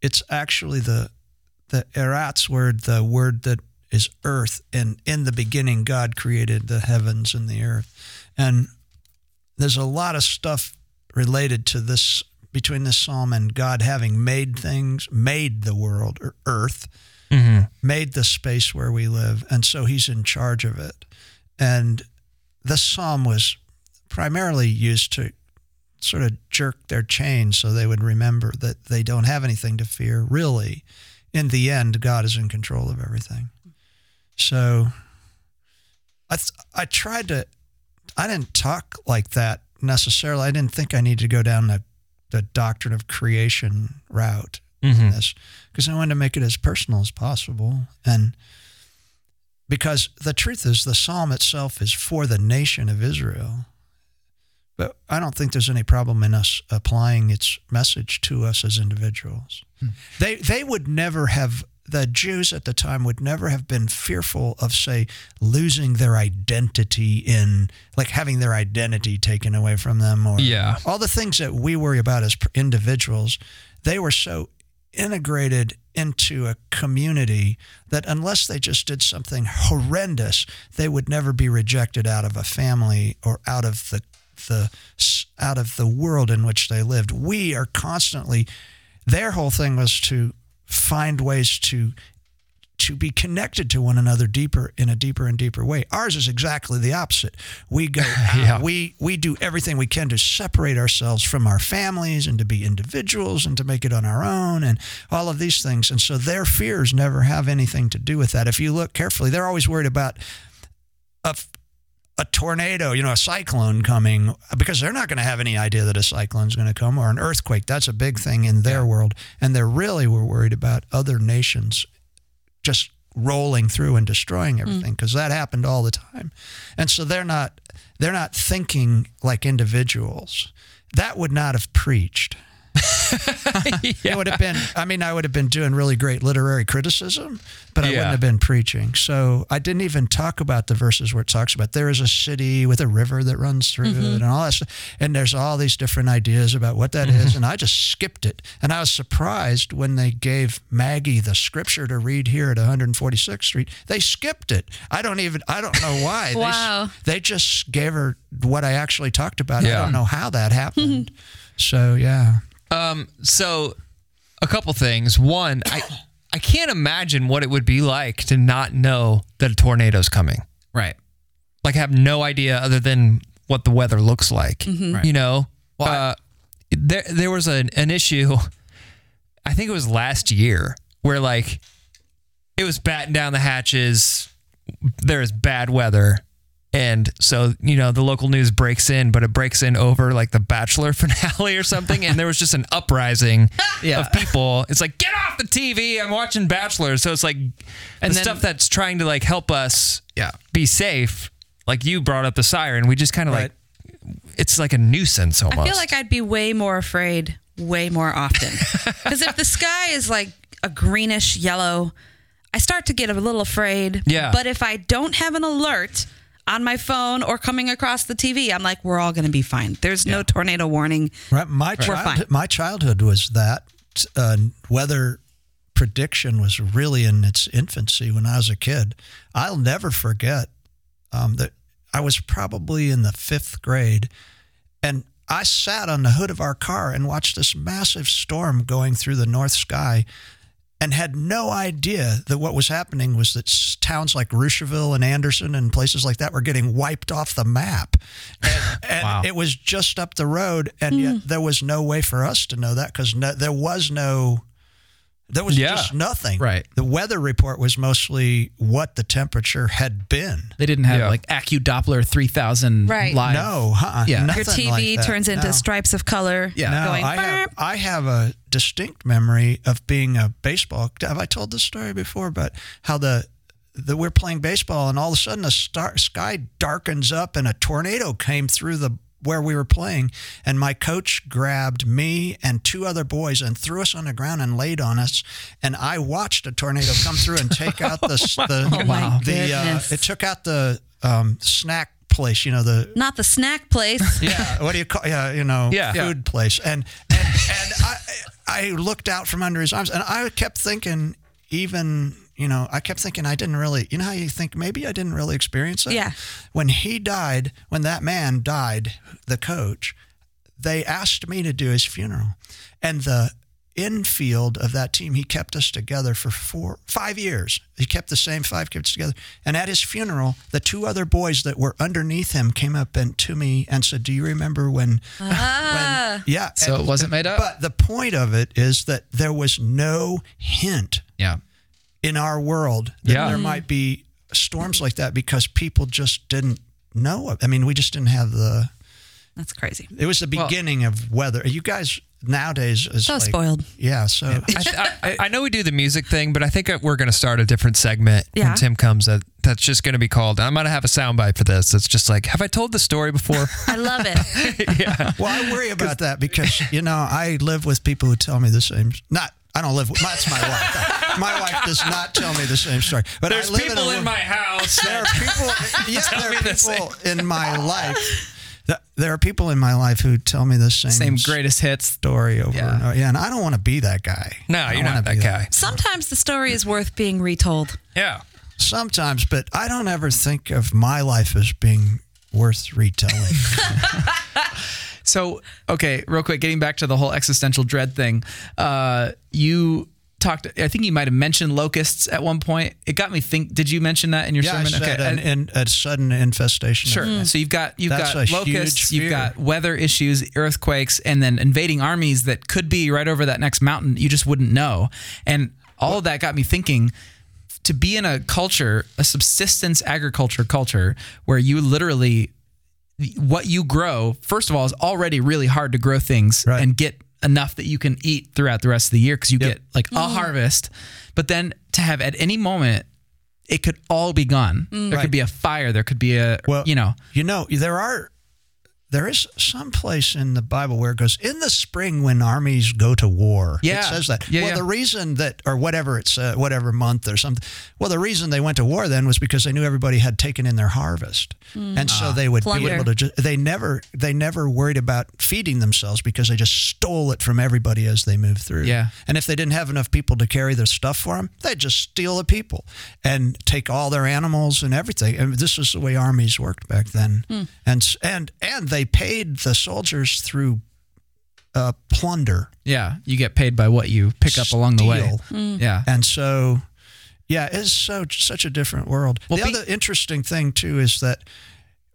it's actually the the eretz word, the word that is earth. And in the beginning, God created the heavens and the earth. And there's a lot of stuff related to this between this psalm and God having made things, made the world or earth, mm-hmm. made the space where we live. And so he's in charge of it. And this psalm was primarily used to sort of jerk their chains so they would remember that they don't have anything to fear. Really, in the end, God is in control of everything. So I, th- I tried to, I didn't talk like that necessarily. I didn't think I needed to go down the, the doctrine of creation route in mm-hmm. this because I wanted to make it as personal as possible. And because the truth is, the psalm itself is for the nation of Israel. But I don't think there's any problem in us applying its message to us as individuals. Hmm. They they would never have the Jews at the time would never have been fearful of say losing their identity in like having their identity taken away from them or Yeah. all the things that we worry about as individuals. They were so integrated into a community that unless they just did something horrendous, they would never be rejected out of a family or out of the the out of the world in which they lived. We are constantly their whole thing was to find ways to to be connected to one another deeper in a deeper and deeper way. Ours is exactly the opposite. We go Yeah. we we do everything we can to separate ourselves from our families and to be individuals and to make it on our own and all of these things. And so their fears never have anything to do with that. If you look carefully, they're always worried about a a tornado, you know, a cyclone coming because they're not going to have any idea that a cyclone's going to come or an earthquake. That's a big thing in their world. And they're really were worried about other nations just rolling through and destroying hmm. everything because that happened all the time. And so they're not they're not thinking like individuals. That would not have preached. It would have been. I mean, I would have been doing really great literary criticism, but I Yeah. wouldn't have been preaching. So I didn't even talk about the verses where it talks about there is a city with a river that runs through Mm-hmm. it and all that stuff. And there's all these different ideas about what that is, and I just skipped it. And I was surprised when they gave Maggie the scripture to read here at 146th Street. They skipped it. I don't even. I don't know why. They Wow. They, just gave her what I actually talked about. Yeah. I don't know how that happened. so yeah. Um, so a couple things. One, I I can't imagine what it would be like to not know that a tornado's coming. Right. Like have no idea other than what the weather looks like. Right. You know, uh, there there was an an issue. I think it was last year where like it was batten down the hatches. There is bad weather. And so, you know, the local news breaks in, but it breaks in over like the Bachelor finale or something. And there was just an uprising Yeah. of people. It's like, get off the TV. I'm watching Bachelor. So it's like, and And the then- stuff that's trying to like help us Yeah. be safe. Like you brought up the siren. We just kind of Right. like, it's like a nuisance almost. I feel like I'd be way more afraid way more often. Because if the sky is like a greenish yellow, I start to get a little afraid. Yeah. But if I don't have an alert on my phone or coming across the TV, I'm like, we're all going to be fine. There's no tornado warning. Right. My We're child, fine. my childhood was that uh, weather prediction was really in its infancy when I was a kid. I'll never forget um, that I was probably in the fifth grade, and I sat on the hood of our car and watched this massive storm going through the north sky. And had no idea that what was happening was that towns like Russiaville and Anderson and places like that were getting wiped off the map. And, and Wow. it was just up the road, and yet mm. there was no way for us to know that because no, there was no, there was Yeah. just nothing. Right. The weather report was mostly what the temperature had been. They didn't have Yeah. like AccuDoppler 3000 Right. live. No, huh? Yeah. Nothing Your TV like that. turns into No. stripes of color. Yeah. No, Going, I have I have a distinct memory of being a baseball. Have I told this story before? But how the that we're playing baseball and all of a sudden the star, sky darkens up and a tornado came through the where we were playing and my coach grabbed me and two other boys and threw us on the ground and laid on us and I watched a tornado come through and take out the the, Oh, my the uh, it took out the um, snack place you know the Not the snack place. yeah, what do you call? Yeah, you know, Yeah. food place. And and, and I I looked out from under his arms, and I kept thinking, even you know, I kept thinking I didn't really. You know how you think maybe I didn't really experience it. Yeah. When he died, when that man died, the coach, they asked me to do his funeral, and the infield of that team, he kept us together for four, five years. He kept the same five kids together. And at his funeral, the two other boys that were underneath him came up and to me and said, "Do you remember when?" when ah. yeah. So and- it wasn't made up? But the point of it is that there was no hint Yeah. In our world that Yeah. there might be storms like that because people just didn't know. I mean, we just didn't have the. That's crazy. It was the beginning of weather. You guys nowadays is So like, spoiled. Yeah. So I, I, I know we do the music thing, but I think we're going to start a different segment Yeah. when Tim comes. That that's just going to be called. I'm going to have a soundbite for this. It's just like, have I told the story before? I love it. yeah. Well, I worry about that because you know I live with people who tell me the same. Not I don't live with. That's my wife. My wife does not tell me the same story. But There's I live people in, in my house. There are people. Yeah, Tell there me are the people in my life. There are people in my life who tell me the same Same greatest hits. story over Yeah. and over. Yeah, and I don't want to be that guy. No, you're don't not wanna that be guy. Sometimes the story is worth being retold. Yeah. Sometimes, but I don't ever think of my life as being worth retelling. So, okay, real quick, getting back to the whole existential dread thing. Uh, you talked, I think you might have mentioned locusts at one point. It got me think, did you mention that in your yeah, sermon? said okay. an, a sudden infestation. Sure. of- So you've got you've That's got locusts, you've got weather issues, earthquakes, and then invading armies that could be right over that next mountain. You just wouldn't know. And all of that got me thinking to be in a culture, a subsistence agriculture culture, where you literally what you grow, first of all, is already really hard to grow things Right. and get enough that you can eat throughout the rest of the year because you Yep. get like a mm. harvest. But then to have at any moment, it could all be gone. There Right. could be a fire. There could be a, Well, you know, You know, there are there is some place in the Bible where it goes in the spring when armies go to war. Yeah. it says that. Yeah, well, yeah. the reason that, or whatever it's, uh, whatever month or something. Well, the reason they went to war then was because they knew everybody had taken in their harvest, hmm. and so ah. they would be able to. Just, they never, they never worried about feeding themselves because they just stole it from everybody as they moved through. Yeah. And if they didn't have enough people to carry their stuff for them, they'd just steal the people and take all their animals and everything. And this was the way armies worked back then. Hmm. And and and they paid the soldiers through uh, plunder. Yeah, you get paid by what you pick up along the way. Steal. Yeah. And so, yeah, it's so such a different world. Well, the be- other interesting thing too is that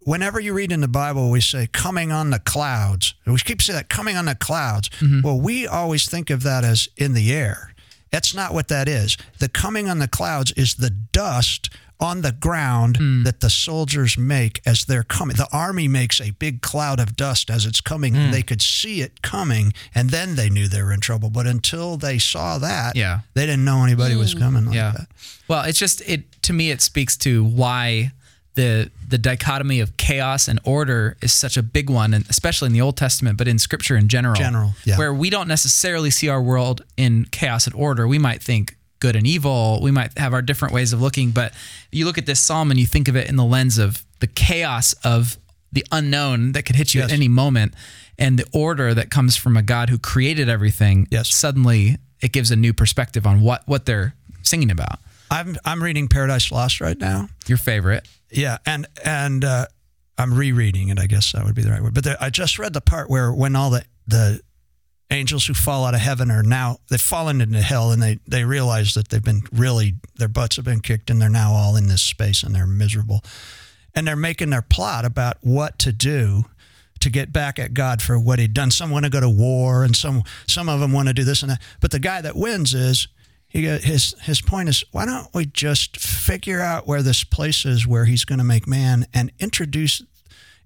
whenever you read in the Bible, we say coming on the clouds. We keep saying that coming on the clouds. Mm-hmm. Well, we always think of that as in the air. That's not what that is. The coming on the clouds is the dust on the ground Hmm. that the soldiers make as they're coming. The army makes a big cloud of dust as it's coming. Hmm. They could see it coming, and then they knew they were in trouble. But until they saw that, Yeah. they didn't know anybody was coming like Yeah. that. Well, it's just it to me it speaks to why the the dichotomy of chaos and order is such a big one and especially in the Old Testament but in scripture in general. General, yeah. Where we don't necessarily see our world in chaos and order. We might think good and evil. We might have our different ways of looking, but you look at this psalm and you think of it in the lens of the chaos of the unknown that could hit you Yes. at any moment and the order that comes from a God who created everything. Yes. Suddenly it gives a new perspective on what what they're singing about. I'm I'm reading Paradise Lost right now. Your favorite. Yeah, and and uh, I'm rereading it. I guess that would be the right word. But there, I just read the part where when all the the angels who fall out of heaven are now they've fallen into hell and they they realize that they've been really their butts have been kicked and they're now all in this space and they're miserable and they're making their plot about what to do to get back at God for what he'd done. Some want to go to war, and some some of them want to do this and that. But the guy that wins is he his his point is why don't we just figure out where this place is where he's going to make man and introduce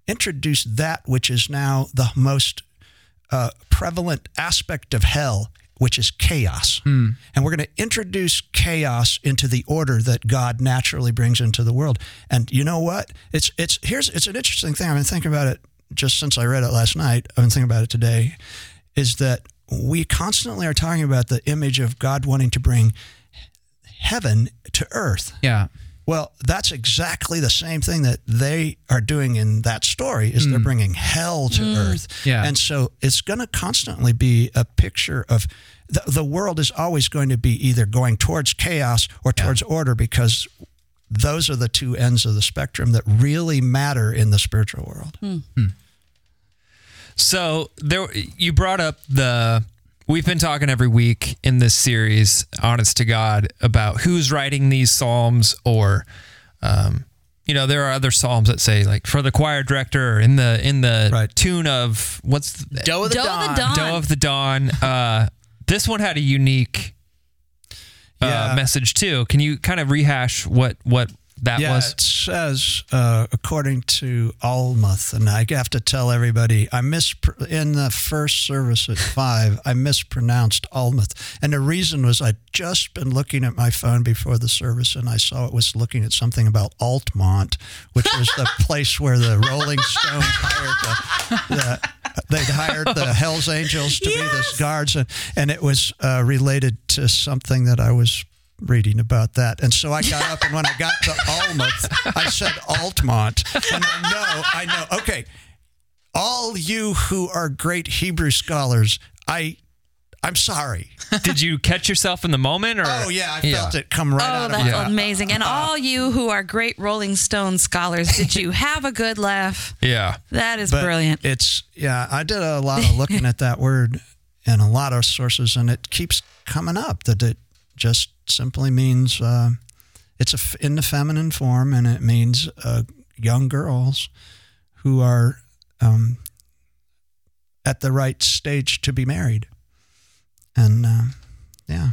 introduce that which is now the most uh, prevalent aspect of hell, which is chaos. And we're going to introduce chaos into the order that God naturally brings into the world. And you know what? It's it's here's it's an interesting thing. I've been thinking about it just since I read it last night. I've been thinking about it today. Is that we constantly are talking about the image of God wanting to bring heaven to earth. Yeah. Well, that's exactly the same thing that they are doing in that story is they're mm. bringing hell to mm. earth. Yeah. And so it's going to constantly be a picture of the, the world is always going to be either going towards chaos or towards order because those are the two ends of the spectrum that really matter in the spiritual world. Hmm. Hmm. So there, you brought up the. We've been talking every week in this series, honest to God, about who's writing these psalms, or, um, you know, there are other psalms that say like for the choir director or in the in the Right. tune of what's the, Doe of the Doe Dawn. the Dawn. Doe of the Dawn. Uh, this one had a unique uh, Yeah. message too. Can you kind of rehash what what that yeah, was? it says uh, according to Alamoth, and I have to tell everybody I mispr- in the first service at five. I mispronounced Alamoth, and the reason was I'd just been looking at my phone before the service, and I saw it was looking at something about Altamont, which was the place where the Rolling Stones hired the. the They'd hired the Hell's Angels to be the guards, and, and it was uh, related to something that I was reading about that. And so I got up, and when I got to Alamoth, I said Altamont. And I know, I know, okay, all you who are great Hebrew scholars, I, I'm sorry. Did you catch yourself in the moment? Or Oh, yeah, I felt it come right Oh, out of that's my mouth. amazing. And all you who are great Rolling Stone scholars, did you have a good laugh? Yeah. That is But brilliant. It's yeah. I did a lot of looking at that word in a lot of sources, and it keeps coming up that it just simply means uh, it's a in the feminine form, and it means uh, young girls who are um, at the right stage to be married, and uh, yeah,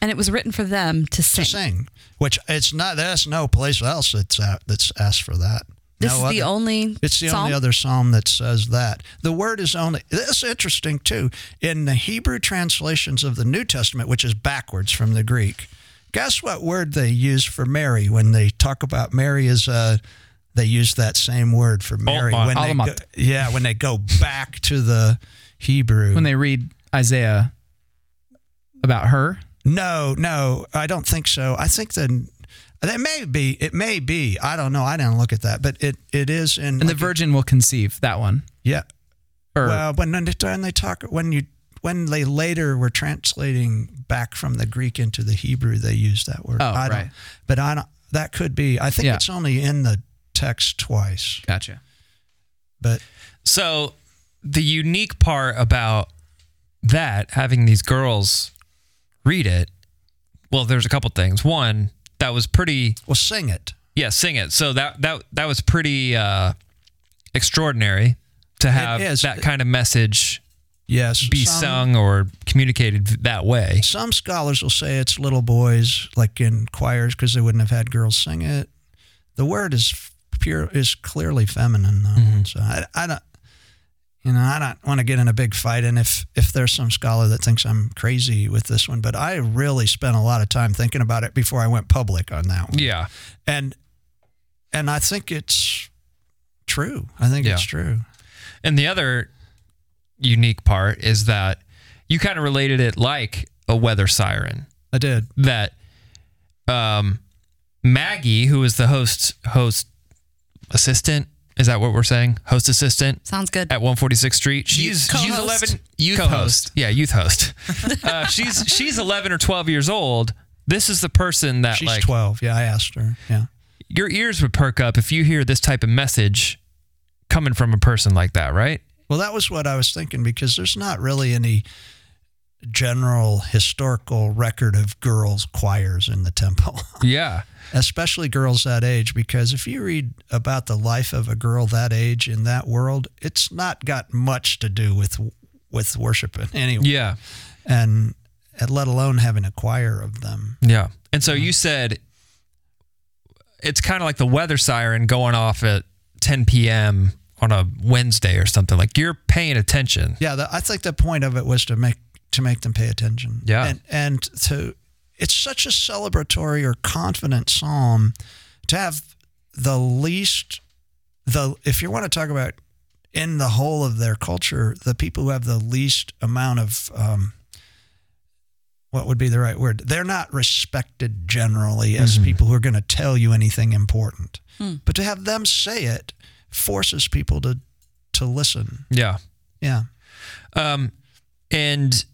And it was written for them to sing. to sing. Which it's not. There's no place else that's at, that's asked for that. This No is the only it's the psalm? only other psalm that says that. The word is only, this is interesting too. In the Hebrew translations of the New Testament, which is backwards from the Greek, guess what word they use for Mary when they talk about Mary as uh, they use that same word for Mary Alma- when they go, yeah when they go back to the Hebrew. When they read Isaiah about her, no, no, I don't think so. I think that that may be. It may be. I don't know. I didn't look at that, but it it is in and the like, virgin will conceive. That one. yeah. Or Well, when when they, when they talk when you when they later were translating back from the Greek into the Hebrew, they used that word. Oh, I don't, right. But I don't. That could be. I think Yeah. it's only in the text twice. gotcha. But So the unique part about that, having these girls read it, well, there's a couple things. One, that was pretty well, sing it. yeah, sing it. So that that that was pretty uh extraordinary to have that kind of message Yes, be some- sung or communicated that way. Some scholars will say it's little boys, like in choirs, because they wouldn't have had girls sing it. The word is pure, is clearly feminine, though. Mm-hmm. So I, I don't, you know, I don't want to get in a big fight. And if if there's some scholar that thinks I'm crazy with this one, but I really spent a lot of time thinking about it before I went public on that one. Yeah. And and I think it's true. I think Yeah. it's true. And the other unique part is that you kind of related it like a weather siren. I did. that um, Maggie, who is the host host assistant, is that what we're saying? Host assistant Sounds good. at 146th Street. She's she's Co-host. 11 Youth co-host. host. Yeah, youth host. uh, she's she's 11 or 12 years old. This is the person that She's like 12. Yeah, I asked her. Yeah. your ears would perk up if you hear this type of message coming from a person like that, right? Well, that was what I was thinking because there's not really any general historical record of girls' choirs in the temple, Yeah. especially girls that age. Because if you read about the life of a girl that age in that world, it's not got much to do with with worship anyway, Yeah. and and let alone having a choir of them. Yeah. And so you said it's kind of like the weather siren going off at 10 p.m. on a Wednesday or something. Like you're paying attention. Yeah, the, I think the point of it was to make to make them pay attention. Yeah. and and to it's such a celebratory or confident psalm to have the least the if you want to talk about in the whole of their culture, the people who have the least amount of um, what would be the right word? They're not respected generally as people who are going to tell you anything important. But to have them say it forces people to to listen. Yeah. Yeah. Um, and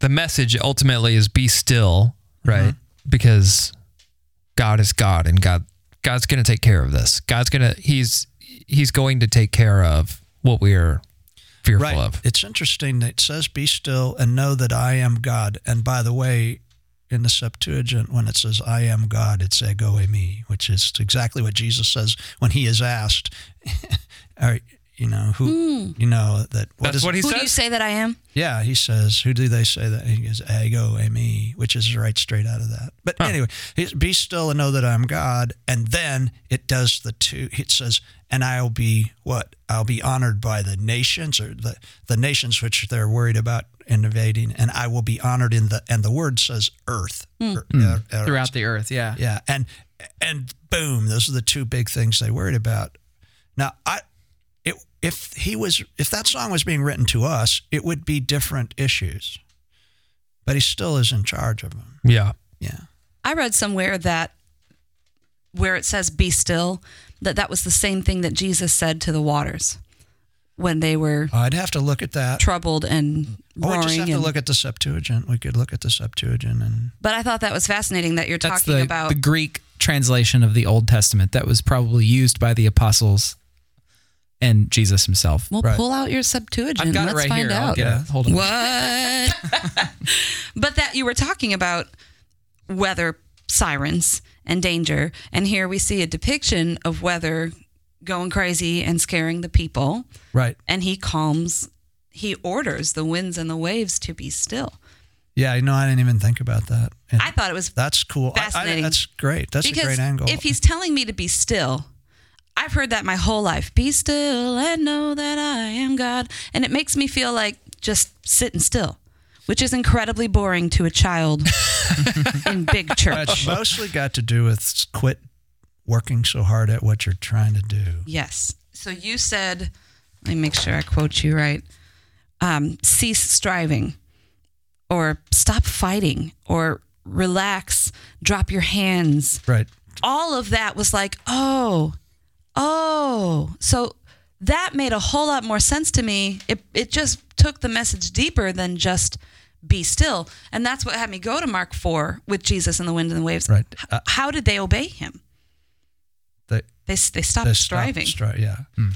the message ultimately is be still, right? Because God is God and God God's going to take care of this. God's going to he's he's going to take care of what we are fearful Right. of. It's interesting that it says, "Be still and know that I am God." And by the way, in the Septuagint, when it says "I am God," it's "ego eimi," which is exactly what Jesus says when he is asked, "Are you know who hmm. you know that?" That's is- what he Who says. do you say that I am? Yeah, he says, "Who do they say that?" He goes, "Ego me," which is right straight out of that. But anyway, he's, be still and know that I'm God. And then it does the two. It says, "And I'll be what? I'll be honored by the nations, or the the nations which they're worried about invading, and I will be honored in the." And the word says earth Er- uh, uh, throughout the earth. Yeah. yeah, and and boom, those are the two big things they worried about. Now, I it, if he was if that song was being written to us, it would be different issues. But he still is in charge of them. yeah. Yeah. I read somewhere that where it says be still, that that was the same thing that Jesus said to the waters when they were I'd have to look at that. troubled and Oh, we roaring. just have to look at the Septuagint. We could look at the Septuagint and but I thought that was fascinating that you're That's talking the, about the Greek translation of the Old Testament that was probably used by the apostles and Jesus himself. Well, Right. pull out your Septuagint. I've got Let's it right find here. Out. get it. Hold on. What? but that you were talking about weather sirens and danger, and here we see a depiction of weather going crazy and scaring the people, right. and he calms, he orders the winds and the waves to be still. Yeah, you know, I didn't even think about that. And I thought it was that's cool. I- I- fascinating. that's great. That's because a great angle. if he's telling me to be still, I've heard that my whole life. Be still and know that I am God. And it makes me feel like just sitting still, which is incredibly boring to a child in big church. mostly got to do with quit working so hard at what you're trying to do. Yes. So you said, let me make sure I quote you right. Um, cease striving, or stop fighting, or relax, drop your hands. Right. All of that was like, oh, oh. So that made a whole lot more sense to me. It it just took the message deeper than just be still, and that's what had me go to Mark four with Jesus and the wind and the waves. Right. H- How did they obey him? They, They they stopped they stop striving. stri- yeah. Hmm.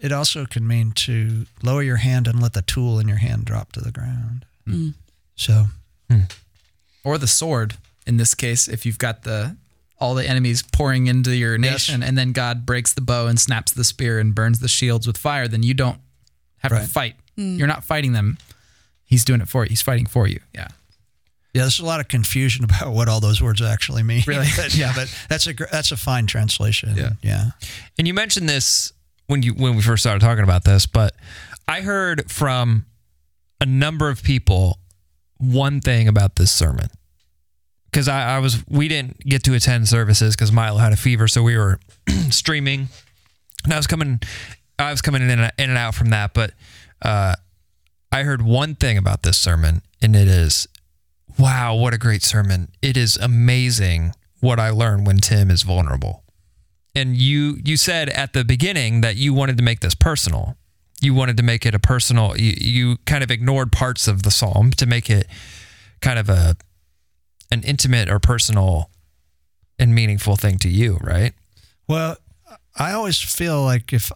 It also can mean to lower your hand and let the tool in your hand drop to the ground. Hmm. So, hmm. or the sword in this case if you've got the all the enemies pouring into your nation and then god breaks the bow and snaps the spear and burns the shields with fire then you don't have to Right. fight. You're not fighting them. He's doing it for you he's fighting for you. Yeah yeah, there's a lot of confusion about what all those words actually mean. Really? But, yeah, but that's a gr- that's a fine translation. Yeah. Yeah. And you mentioned this when you when we first started talking about this, but I heard from a number of people one thing about this sermon. Because I, I was we didn't get to attend services because Milo had a fever, so we were streaming. And I was coming I was coming in and, in and out from that, but uh, I heard one thing about this sermon, and it is wow, what a great sermon. It is amazing what I learned when Tim is vulnerable. And you you said at the beginning that you wanted to make this personal. You wanted to make it a personal you, you kind of ignored parts of the psalm to make it kind of a an intimate or personal and meaningful thing to you right? Well, I always feel like if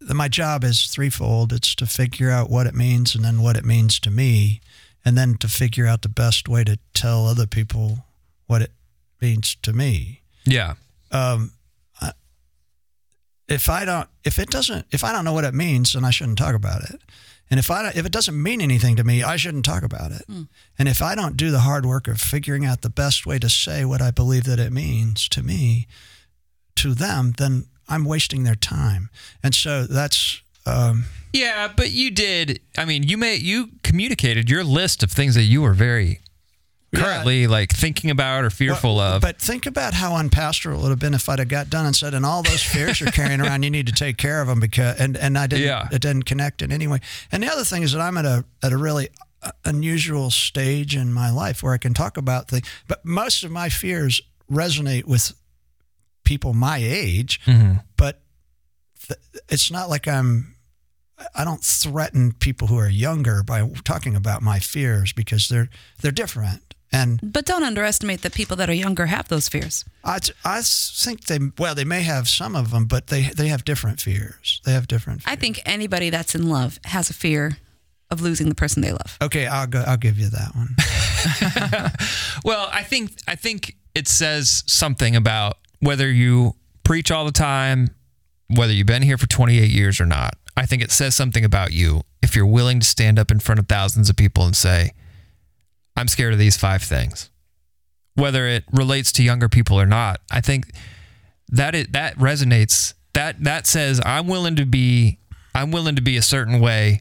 my job is threefold, it's to figure out what it means and then what it means to me, and then to figure out the best way to tell other people what it means to me. yeah Um, I- if I don't, if it doesn't, if I don't know what it means, then I shouldn't talk about it. And if I don't, if it doesn't mean anything to me, I shouldn't talk about it. And if I don't do the hard work of figuring out the best way to say what I believe that it means to me, to them, then I'm wasting their time. And so that's um, yeah but you did i mean you may you communicated your list of things that you were very currently like thinking about or fearful Well, of But think about how unpastoral it would have been if I'd have got done and said, and all those fears you're carrying around, you need to take care of them because, and, and I didn't, Yeah. it didn't connect in any way. And the other thing is that I'm at a, at a really uh, unusual stage in my life where I can talk about things, but most of my fears resonate with people my age, but th- it's not like I'm, I don't threaten people who are younger by talking about my fears because they're, they're different. And But don't underestimate that people that are younger have those fears. I, I think they well they may have some of them, but they they have different fears. They have different. Fears. I think anybody that's in love has a fear of losing the person they love. Okay, I'll go. I'll give you that one. Well, I think I think it says something about whether you preach all the time, whether you've been here for 28 years or not. I think it says something about you if you're willing to stand up in front of thousands of people and say, "I'm scared of these five things." Whether it relates to younger people or not, I think that it that resonates. That that says I'm willing to be I'm willing to be a certain way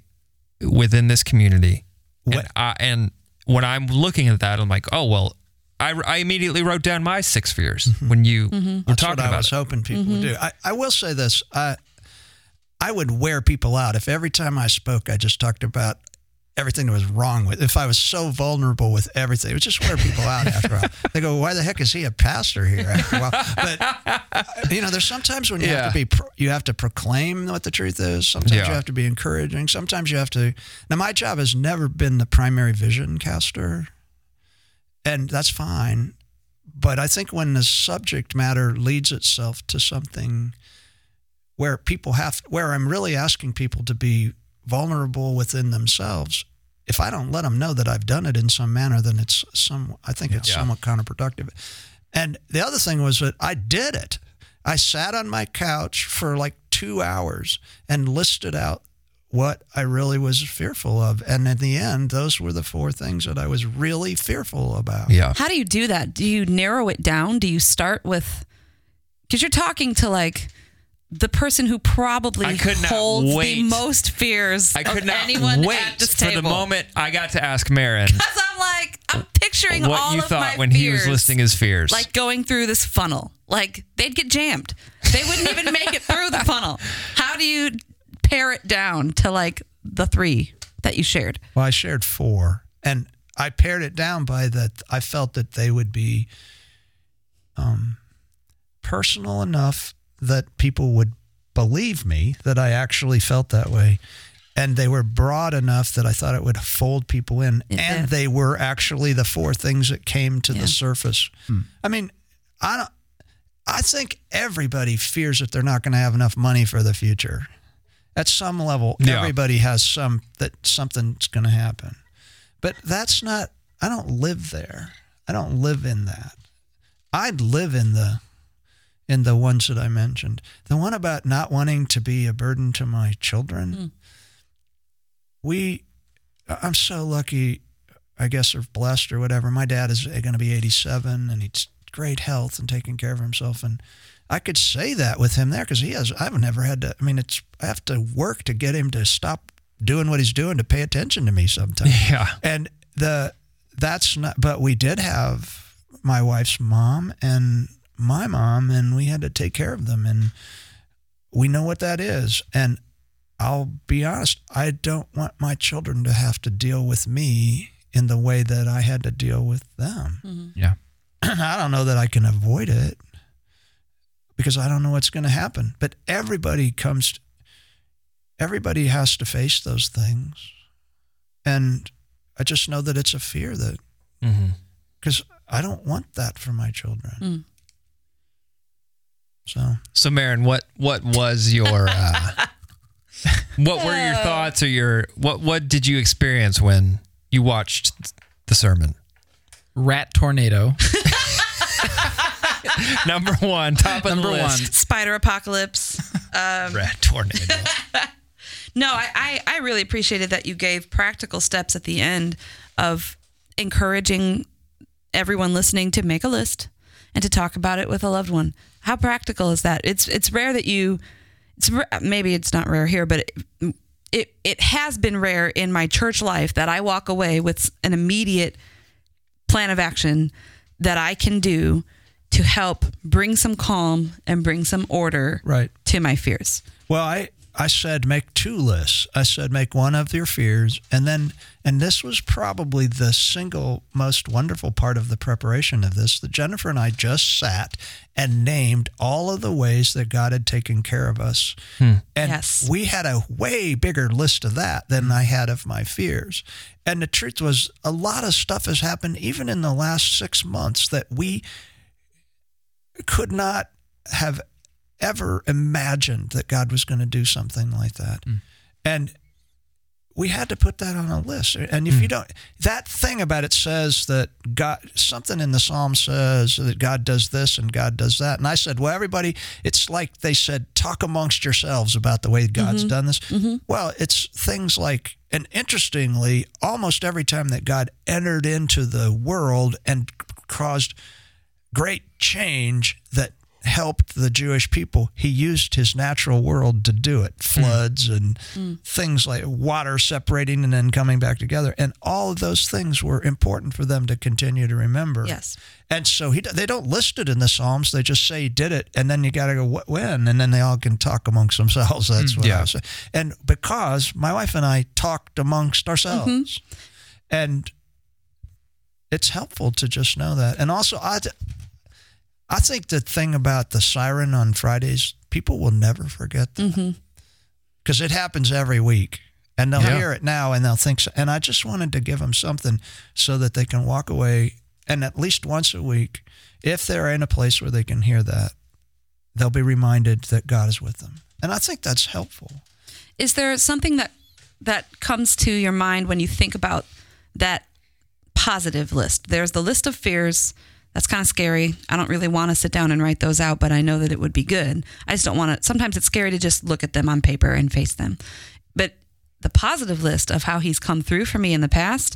within this community. And, What- I, and when I'm looking at that, I'm like, oh well, I, I immediately wrote down my six fears mm-hmm. when you mm-hmm. were That's talking what I about was it. hoping people would mm-hmm. do. I, I will say this. I I would wear people out if every time I spoke I just talked about everything that was wrong with. If I was so vulnerable with everything, it would just wear people out after a while. They go, "Why the heck is he a pastor here?" After a while, but you know, there's sometimes when you have to be pro- you have to proclaim what the truth is. Sometimes Yeah. you have to be encouraging. Sometimes you have to. Now, my job has never been the primary vision caster, and that's fine. But I think when the subject matter leads itself to something where people have, where I'm really asking people to be vulnerable within themselves, if I don't let them know that I've done it in some manner, then it's some, I think it's Yeah. somewhat counterproductive. And the other thing was that I did it. I sat on my couch for like two hours and listed out what I really was fearful of. And in the end, those were the four things that I was really fearful about. Yeah. How do you do that? Do you narrow it down? Do you start with because you're talking to like the person who probably could not holds wait. the most fears I could of not anyone wait at this for the moment I got to ask Marin. Because I'm like, I'm picturing what all you of thought my when he was listing his fears. like going through this funnel. Like they'd get jammed. They wouldn't even make it through the funnel. How do you pare it down to like the three that you shared? Well, I shared four, and I pared it down by that. I felt that they would be um, personal enough that people would believe me that I actually felt that way. And they were broad enough that I thought it would fold people in. It and they were actually the four things that came to Yeah. the surface. Hmm. I mean, I don't. I think everybody fears that they're not going to have enough money for the future. At some level, Yeah. everybody has some that something's going to happen. But that's not. I don't live there. I don't live in that. I'd live in the in the ones that I mentioned. The one about not wanting to be a burden to my children. Hmm. We I'm so lucky, I guess, or blessed or whatever. My dad is going to be 87 and he's great health and taking care of himself. And I could say that with him there because he has, I've never had to, I mean, it's, I have to work to get him to stop doing what he's doing to pay attention to me sometimes. yeah. And the, that's not, but we did have my wife's mom and my mom, and we had to take care of them. And we know what that is. And I'll be honest, I don't want my children to have to deal with me in the way that I had to deal with them. Yeah. I don't know that I can avoid it because I don't know what's going to happen. But everybody comes, everybody has to face those things. And I just know that it's a fear that, hmm because I don't want that for my children. Mm. So, So, Marin, what what was your uh, what were your thoughts or your what what did you experience when you watched the sermon? Rat tornado. Number one, top of Number the one. list. Spider apocalypse. Rat tornado. No, I, I, I really appreciated that you gave practical steps at the end of encouraging everyone listening to make a list and to talk about it with a loved one. How practical is that? It's it's rare that you it's maybe it's not rare here, but it, it it has been rare in my church life that I walk away with an immediate plan of action that I can do to help bring some calm and bring some order right. to my fears. Well, I, I said make two lists. I said make one of your fears, and then, and this was probably the single most wonderful part of the preparation of this. That Jennifer and I just sat and named all of the ways that God had taken care of us, hmm. and Yes. we had a way bigger list of that than I had of my fears. And the truth was, a lot of stuff has happened even in the last six months that we could not have ever imagined that God was going to do something like that. Mm. And we had to put that on a list. And if you mm. don't, that thing about it says that God, something in the Psalm says that God does this and God does that. And I said, well, everybody, it's like they said, talk amongst yourselves about the way God's mm-hmm. done this. Mm-hmm. Well, it's things like, and interestingly, almost every time that God entered into the world and caused great change that helped the Jewish people, he used his natural world to do it. Mm. Floods and mm. things like water separating and then coming back together. And all of those things were important for them to continue to remember. Yes. And so he, they don't list it in the Psalms. They just say he did it. And then you got to go, "Wh- when? And then they all can talk amongst themselves. That's mm. what I yeah. was saying. And because my wife and I talked amongst ourselves. Mm-hmm. And it's helpful to just know that. And also, I, I think the thing about the siren on Fridays, people will never forget that mm-hmm. because it happens every week. And they'll Yeah. hear it now and they'll think so. And I just wanted to give them something so that they can walk away and at least once a week, if they're in a place where they can hear that, they'll be reminded that God is with them. And I think that's helpful. Is there something that that comes to your mind when you think about that positive list? There's the list of fears. That's kind of scary. I don't really want to sit down and write those out, but I know that it would be good. I just don't want to. Sometimes it's scary to just look at them on paper and face them. But the positive list of how he's come through for me in the past,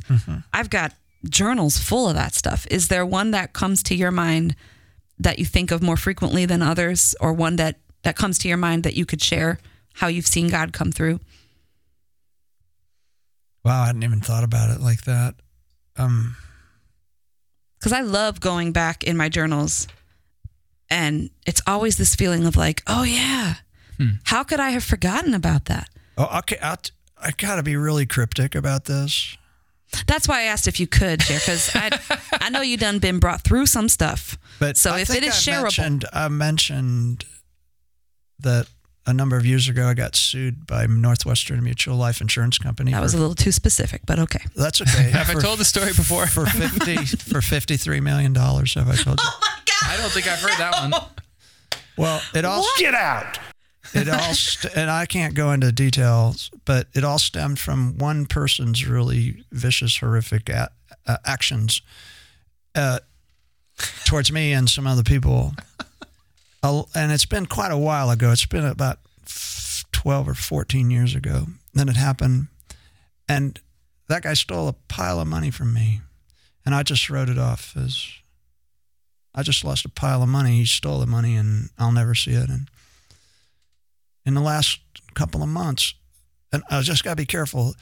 I've got journals full of that stuff. Is there one that comes to your mind that you think of more frequently than others, or one that that comes to your mind that you could share how you've seen God come through? Wow, I hadn't even thought about it like that. Um, because I love going back in my journals, and it's always this feeling of like, oh yeah, hmm. how could I have forgotten about that? Oh, okay. I'll t- I got to be really cryptic about this. That's why I asked if you could share because I I know you done been brought through some stuff. But So I if think it is I shareable- mentioned, I mentioned that a number of years ago I got sued by Northwestern Mutual Life Insurance Company. That was a little too specific, but okay. that's okay. Have I told the story before? for fifty for fifty three million dollars? Have I told you? I don't think I've heard that one. Well, it all get out. It all st- and I can't go into details, but it all stemmed from one person's really vicious, horrific a- uh, actions uh, towards me and some other people. And it's been quite a while ago. It's been about twelve or fourteen years ago. Then it happened, and that guy stole a pile of money from me, and I just wrote it off as I just lost a pile of money. He stole the money, and I'll never see it. And in the last couple of months, and I just got to be careful.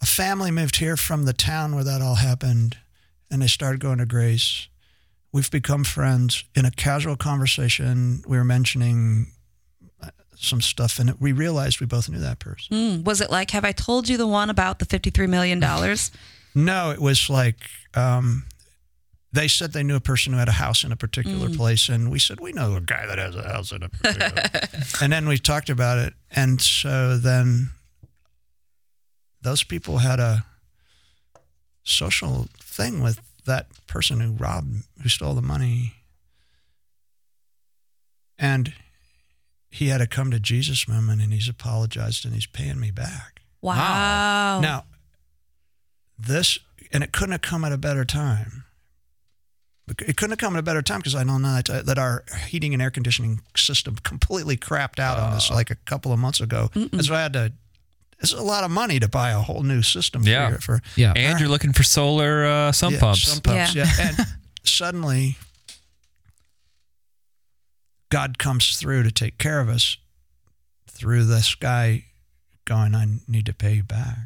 A family moved here from the town where that all happened, and they started going to Grace. We've become friends. In a casual conversation, we were mentioning uh, some stuff, and we realized we both knew that person. Mm, was it like, have I told you the one about the $53 million? No, it was like um, they said they knew a person who had a house in a particular place, and we said we know a guy that has a house in a particular. and then we talked about it, and so then those people had a social thing with that person who robbed, who stole the money, and he had a come to Jesus moment, and he's apologized, and he's paying me back. Wow. Now, this, and it couldn't have come at a better time. It couldn't have come at a better time because I know that, uh, that our heating and air conditioning system completely crapped out on us oh. like a couple of months ago. And so I had to, it's a lot of money to buy a whole new system for, Yeah. your- for Yeah. And you're looking for solar uh, sump yeah, pumps. Sump pumps, Yeah. yeah. And suddenly, God comes through to take care of us through this guy going, I need to pay you back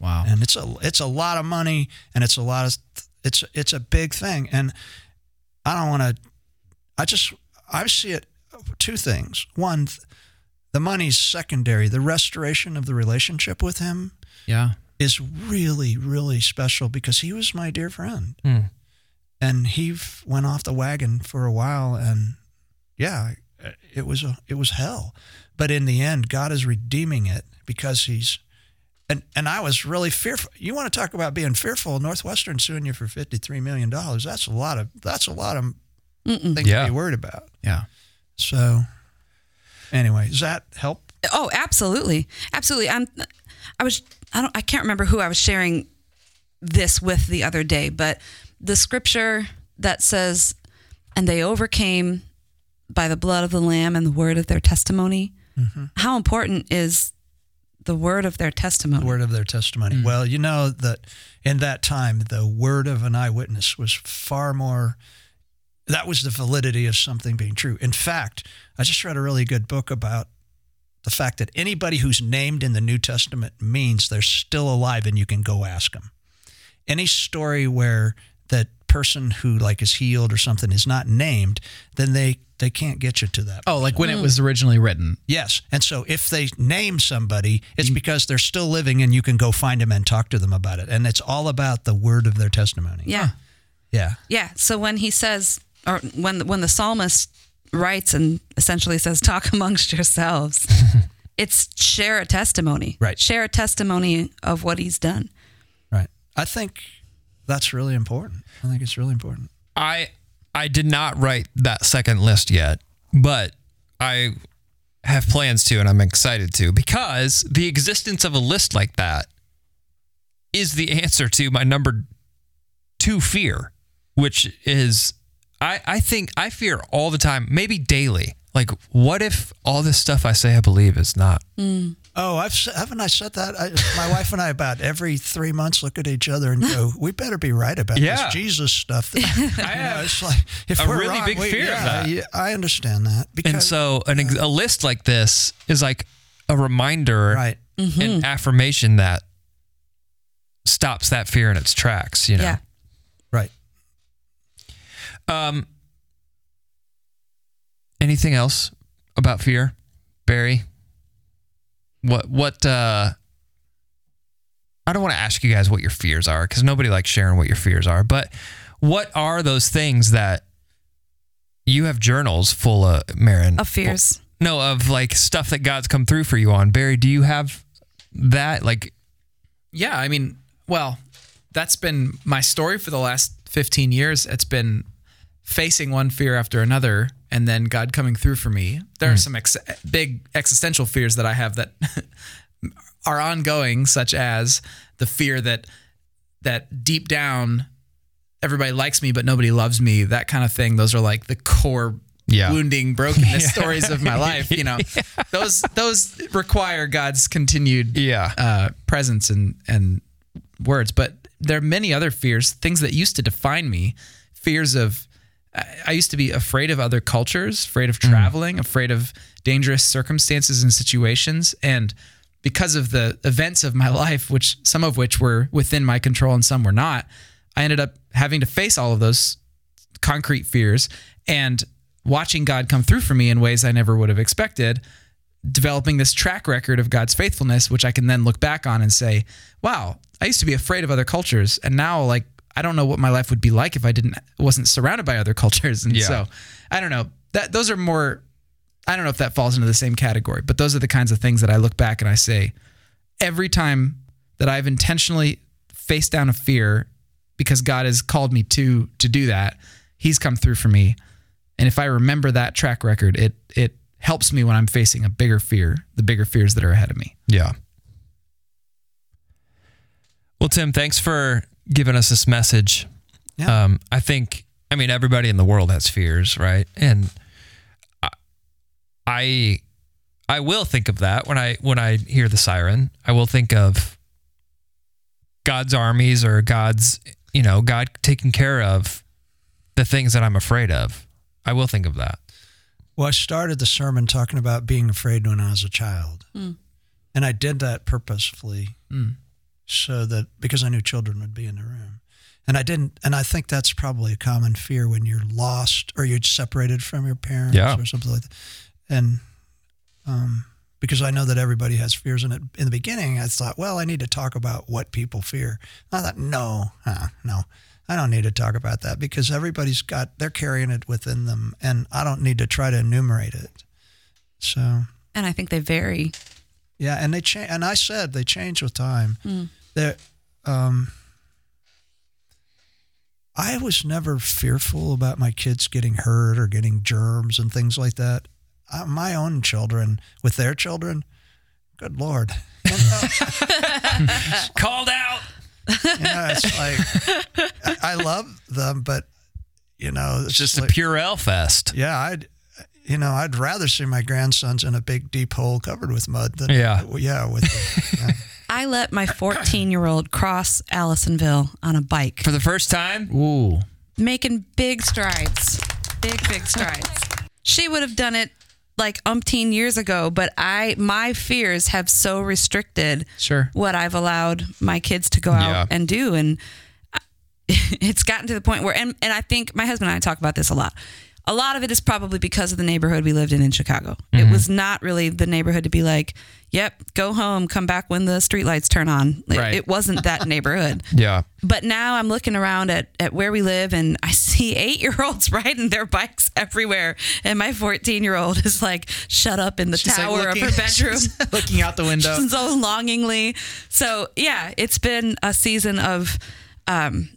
Wow. and it's a it's a lot of money and it's a lot of it's it's a big thing and I don't want to I just I see it two things one the money's secondary the restoration of the relationship with him Yeah. is really really special because he was my dear friend Hmm. and he f- went off the wagon for a while and yeah it was a it was hell but in the end God is redeeming it because he's and and I was really fearful. You want to talk about being fearful? Northwestern suing you for fifty three million dollars. That's a lot of that's a lot of things Yeah. to be worried about. Yeah. So anyway, does that help? Oh, absolutely, absolutely. I'm. I was. I don't. I can't remember who I was sharing this with the other day, but the scripture that says, "And they overcame by the blood of the Lamb and the word of their testimony." Mm-hmm. How important is the word of their testimony? The Word of their testimony. Mm. Well, you know that in that time, the word of an eyewitness was far more. That was the validity of something being true. In fact, I just read a really good book about the fact that anybody who's named in the New Testament means they're still alive and you can go ask them. Any story where that person who like is healed or something is not named, then they they can't get you to that. Oh, like when it was originally written. Yes. And so if they name somebody, it's because they're still living and you can go find them and talk to them about it. And it's all about the word of their testimony. yeah. Yeah. Yeah. So when he says, or when the, when the psalmist writes and essentially says, "Talk amongst yourselves," it's share a testimony. Right. Share a testimony of what he's done. Right. I think that's really important. I think it's really important. I I did not write that second list yet, but I have plans to and I'm excited to because the existence of a list like that is the answer to my number 2 fear, which is I I think I fear all the time, maybe daily. Like what if all this stuff I say I believe is not mm. Oh, I've haven't I said that? I, my wife and I about every three months look at each other and go, "We better be right about Yeah. this Jesus stuff." I have it's like if a we're really wrong, big we- fear of yeah, that. yeah, I understand that because And so an, ex- a list like this is like a reminder right, an mm-hmm. affirmation that stops that fear in its tracks, you know. Yeah. Right. Um, anything else about fear, Barry? What what? uh I don't want to ask you guys what your fears are because nobody likes sharing what your fears are. But what are those things that you have journals full of, Marin? Of fears. No, of like stuff that God's come through for you on. Barry, do you have that? Like, Yeah, I mean, well, that's been my story for the last 15 years. It's been facing one fear after another and then God coming through for me. There are some ex- big existential fears that I have that are ongoing such as the fear that that deep down everybody likes me but nobody loves me, that kind of thing. Those are like the core Yeah. wounding brokenness stories of my life, you know. Those those require God's continued yeah, uh, presence and and words. But there are many other fears, things that used to define me. Fears of I used to be afraid of other cultures, afraid of traveling, afraid of dangerous circumstances and situations, and because of the events of my life, which some of which were within my control and some were not, I ended up having to face all of those concrete fears and watching God come through for me in ways I never would have expected, developing this track record of God's faithfulness, which I can then look back on and say, wow, I used to be afraid of other cultures. And now, like, I don't know what my life would be like if I didn't, wasn't surrounded by other cultures. And Yeah. so I don't know that those are more, I don't know if that falls into the same category, but those are the kinds of things that I look back and I say, every time that I've intentionally faced down a fear because God has called me to to do that, He's come through for me. And if I remember that track record, it it helps me when I'm facing a bigger fear, the bigger fears that are ahead of me. yeah. Well, Tim, thanks for giving us this message. Yeah. Um, I think, I mean, everybody in the world has fears, right? And I, I, I will think of that when I when I hear the siren. I will think of God's armies or God's, you know, God taking care of the things that I'm afraid of. I will think of that. Well, I started the sermon talking about being afraid when I was a child. And I did that purposefully so that because I knew children would be in the room. And I didn't, and I think that's probably a common fear when you're lost or you're separated from your parents Yeah. or something like that. And um, because I know that everybody has fears in it. In the beginning, I thought, well, I need to talk about what people fear. I thought, no, uh, no, I don't need to talk about that because everybody's got, they're carrying it within them. And I don't need to try to enumerate it. So, And I think they vary. Yeah, and they change. And I said they change with time. There, um, I was never fearful about my kids getting hurt or getting germs and things like that. Uh, my own children with their children, good lord, Called out. you know, it's like I, I love them, but you know, it's It's just like, a pure L fest. yeah, I'd. You know, I'd rather see my grandsons in a big deep hole covered with mud than Yeah. Uh, yeah, with the, yeah. I let my 14 year old cross Allisonville on a bike, For the first time, Ooh. making big strides. Big, big strides. She would have done it like umpteen years ago, but I my fears have so restricted Sure. what I've allowed my kids to go out Yeah. and do. And uh, it's gotten to the point where, and, and I think my husband and I talk about this a lot. A lot of it is probably because of the neighborhood we lived in in Chicago. It was not really the neighborhood to be like, yep, go home, come back when the streetlights turn on. It, Right. it wasn't that neighborhood. yeah. But now I'm looking around at, at where we live and I see eight year olds riding their bikes everywhere. And my 14 year old is like shut up in the She's like tower looking- of her bedroom. she's looking out the window. so longingly. So yeah, it's been a season of um,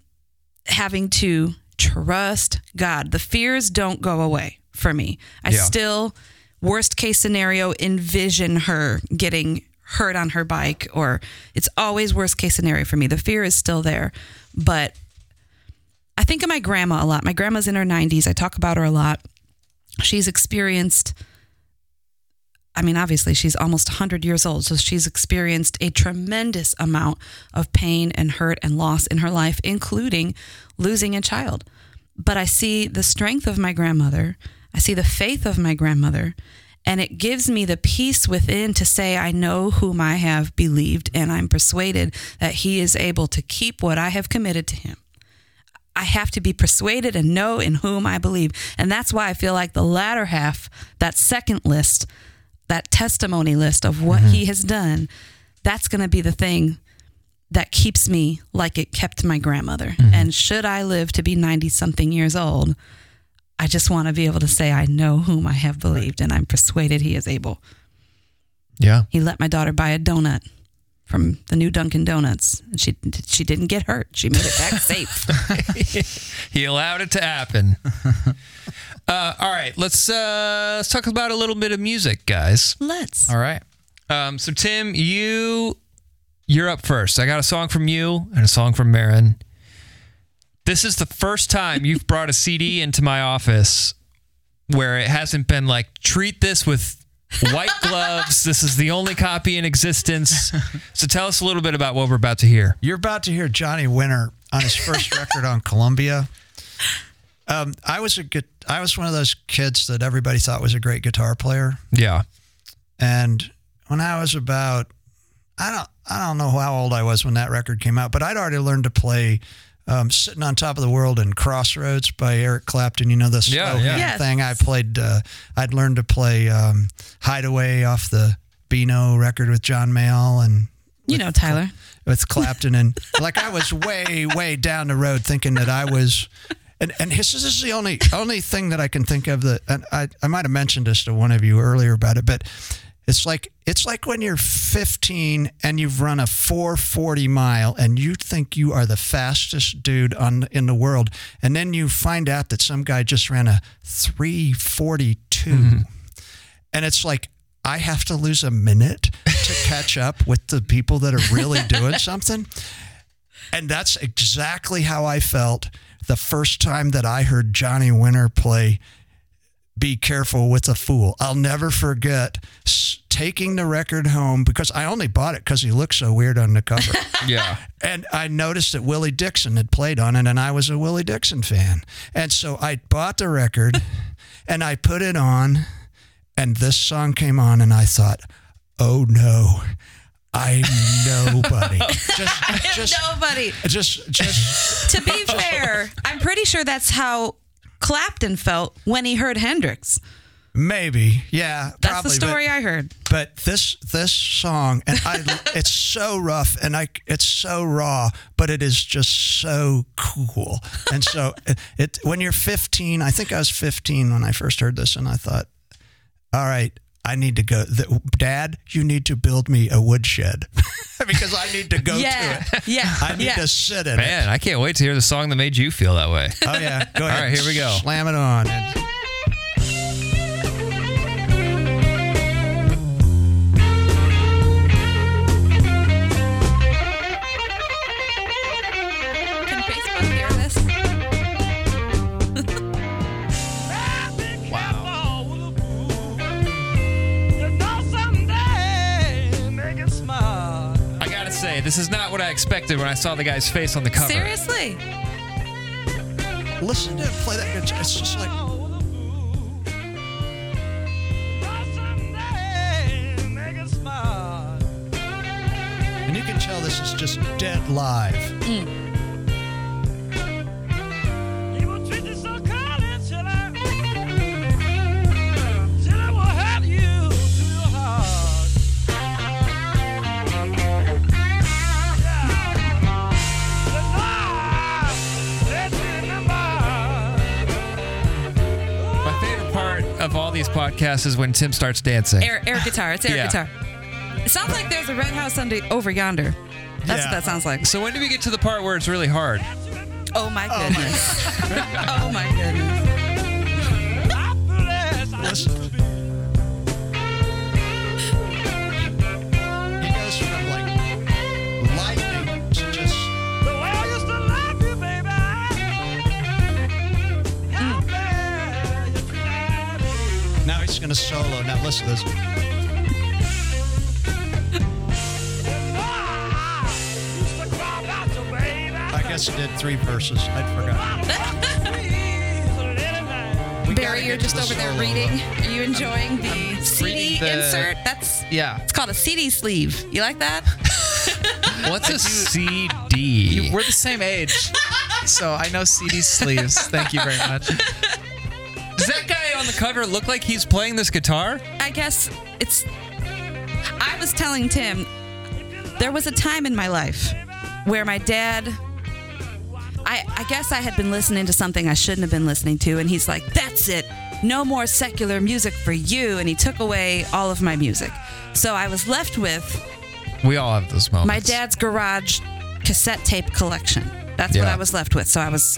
having to trust God. The fears don't go away for me. I Yeah. still, worst case scenario, envision her getting hurt on her bike, or it's always worst case scenario for me. The fear is still there, but I think of my grandma a lot. My grandma's in her 90s. I talk about her a lot. She's experienced I mean, obviously, she's almost 100 years old, so she's experienced a tremendous amount of pain and hurt and loss in her life, including losing a child. But I see the strength of my grandmother, I see the faith of my grandmother, and it gives me the peace within to say, I know whom I have believed, and I'm persuaded that he is able to keep what I have committed to him. I have to be persuaded and know in whom I believe. And that's why I feel like the latter half, that second list, that testimony list of what mm-hmm. he has done, that's going to be the thing that keeps me like it kept my grandmother. And should I live to be 90 something years old, I just want to be able to say, I know whom I have believed and I'm persuaded he is able. Yeah. He let my daughter buy a donut from the new Dunkin' Donuts. And she she didn't get hurt. She made it back safe. He allowed it to happen. uh, all right, let's uh, let's talk about a little bit of music, guys. Let's. All right. Um, so Tim, you you're up first. I got a song from you and a song from Marin. This is the first time you've brought a CD into my office where it hasn't been like treat this with white gloves. This is the only copy in existence. So tell us a little bit about what we're about to hear. You're about to hear Johnny Winter on his first record on Columbia. Um, I was a good, I was one of those kids that everybody thought was a great guitar player, Yeah. and when I was about, I don't, I don't know how old I was when that record came out, but I'd already learned to play. Um, Sitting on top of the world and Crossroads by Eric Clapton. You know the slow Yeah, yeah. Yes. thing. I played. Uh, I'd learned to play um, Hideaway off the Beano record with John Mayall and You know, Tyler. with Clapton and like I was way way down the road thinking that I was and and his, this is the only only thing that I can think of that and I I might have mentioned this to one of you earlier about it but it's like it's like when you're 15 and you've run a 440 mile and you think you are the fastest dude on in the world and then you find out that some guy just ran a 342 mm-hmm. and it's like I have to lose a minute to catch up with the people that are really doing something. And that's exactly how I felt the first time that I heard Johnny Winter play Be Careful with a Fool. I'll never forget taking the record home because I only bought it because he looked so weird on the cover. Yeah. And I noticed that Willie Dixon had played on it, and I was a Willie Dixon fan. And so I bought the record and I put it on, and this song came on, and I thought, oh no, I'm nobody. just, just, Nobody. just, just, To be fair, I'm pretty sure that's how Clapton felt when he heard Hendrix. Maybe, yeah. That's probably, the but- story I heard. but this this song and I it's so rough and I it's so raw but it is just so cool and so it, it when you're 15 I think I was 15 when I first heard this and I thought all right I need to go the, dad you need to build me a woodshed because I need to go yeah. to it Yeah. I need yeah. to sit in it Man, I can't wait to hear the song that made you feel that way. oh yeah go ahead right, here we go. slam it on And- this is not what I expected when I saw the guy's face on the cover. Seriously? listen to it play that guitar it's just like and you can tell this is just dead live My these podcasts is when Tim starts dancing. Air, air guitar. It's air Yeah. guitar. It sounds like there's a red house under, over yonder. That's Yeah. what that sounds like. So when do we get to the part where it's really hard? Oh my goodness. oh my goodness. Listen. Oh, he gonna solo. Now listen to this. I guess he did three verses. I forgot. We gotta Barry, you're just the over there solo. reading. Are you enjoying the CD the- insert? That's Yeah. it's called a CD sleeve. You like that? What's a CD? We're the same age. so I know CD sleeves. Thank you very much. Cover look like he's playing this guitar? I guess it's. I was telling Tim, there was a time in my life where my dad. I, I guess I had been listening to something I shouldn't have been listening to, and he's like, That's it. No more secular music for you. And he took away all of my music. So I was left with We all have those moments. my dad's garage cassette tape collection. That's what I was left with. So I was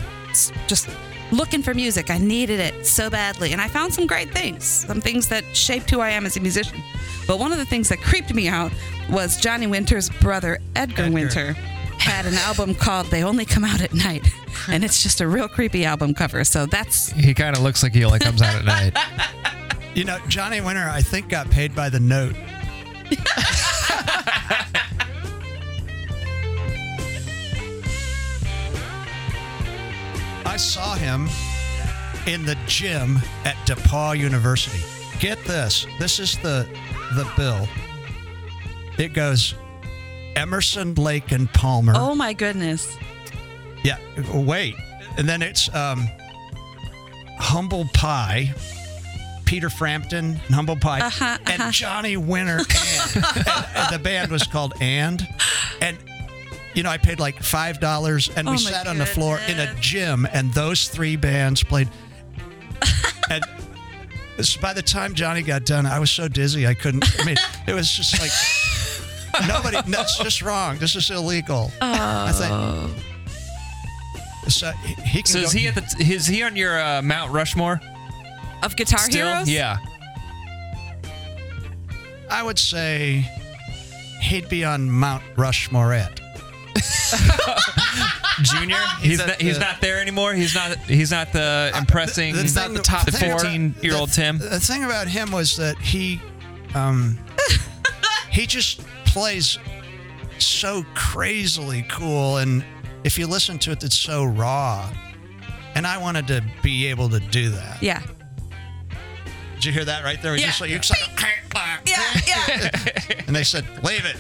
just looking for music. I needed it so badly. And I found some great things, some things that shaped who I am as a musician. But one of the things that creeped me out was Johnny Winter's brother, Edgar, Winter, had an album called They Only Come Out at Night. And it's just a real creepy album cover. So that's. He kind of looks like he only comes out at night. You know, Johnny Winter, I think, got paid by the note. I saw him in the gym at DePaul University. Get this. This is the the bill. It goes Emerson, Lake, and Palmer. Oh my goodness. Yeah, wait. And then it's um, Humble Pie, Peter Frampton, and Humble Pie, Uh-huh, and Johnny Winter. And, and, and the band was called And. And, you know, I paid like $5 and Oh we my sat on the floor in a gym, and those three bands played. and by the time Johnny got done, I was so dizzy I couldn't. I mean, it was just like. Nobody. That's just wrong. This is illegal. I think. So he he can So is go- he at the? Is he on your uh, Mount Rushmore Of Guitar still? Heroes? Yeah. I would say he'd be on Mount Rushmorette. Junior. He's at not, he's the- not there anymore. He's not. He's not the impressing. The he's thing- not the top the thing about- fifteen-year-old Tim. The thing about him was that he, um, he just plays so crazily cool, and if you listen to it, it's so raw. And I wanted to be able to do that. Yeah. Did you hear that right there? It was Yeah. just like, you just like, Yeah, yeah. and they said, leave it.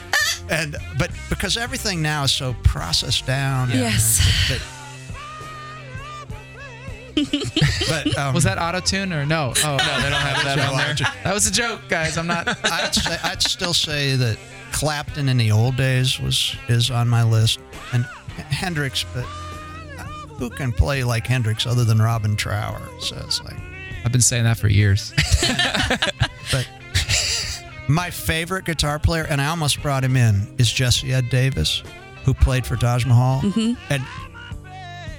And but because everything now is so processed down. Yes. But, but um, Was that auto tune or no? Oh, No, they don't have that on there. that was a joke, guys. I'm not. I'd say I'd still say that Clapton in the old days was is on my list, and Hendrix. But who can play like Hendrix other than Robin Trower? So it's like, I've been saying that for years. but my favorite guitar player, and I almost brought him in, is Jesse Ed Davis, who played for Taj Mahal. And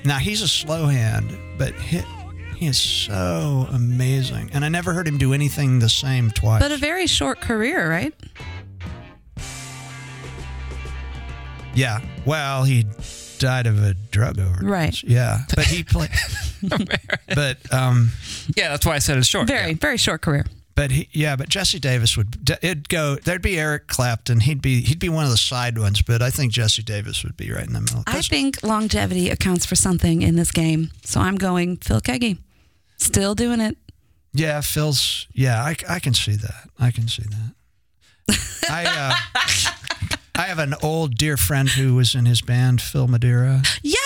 now he's a slow hand, but he, he is so amazing. And I never heard him do anything the same twice. But a very short career, right? yeah. Well, he died of a drug overdose. Right. Yeah. But he played. but um, Yeah, that's why I said it's short. Very, Yeah. very short career. But he, yeah, but Jesse Davis would it'd go. There'd be Eric Clapton. He'd be he'd be one of the side ones. But I think Jesse Davis would be right in the middle. I think longevity accounts for something in this game. So I'm going Phil Keaggy. Still doing it. yeah, Phil's. Yeah, I, I can see that. I can see that. I uh, I have an old dear friend who was in his band, Phil Madeira. Yes.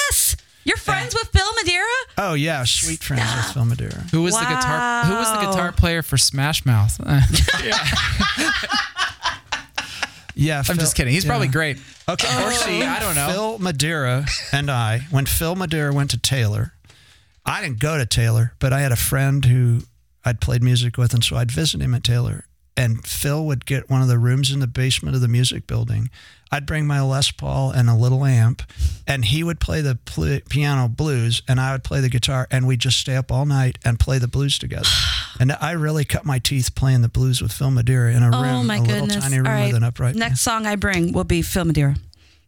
You're friends with Phil Madeira? Oh yeah, sweet friends with Phil Madeira. Who was the guitar? Who was the guitar player for Smash Mouth? Yeah, I'm just kidding. He's probably great. Okay, Or she, I don't know. Phil Madeira and I, when Phil Madeira went to Taylor, I didn't go to Taylor, but I had a friend who I'd played music with, and so I'd visit him at Taylor. And Phil would get one of the rooms in the basement of the music building. I'd bring my Les Paul and a little amp, and he would play the pl- piano blues, and I would play the guitar, and we'd just stay up all night and play the blues together. And I really cut my teeth playing the blues with Phil Madeira in a oh room, Oh my a little goodness. tiny room right. with an upright. Next song I bring will be Phil Madeira.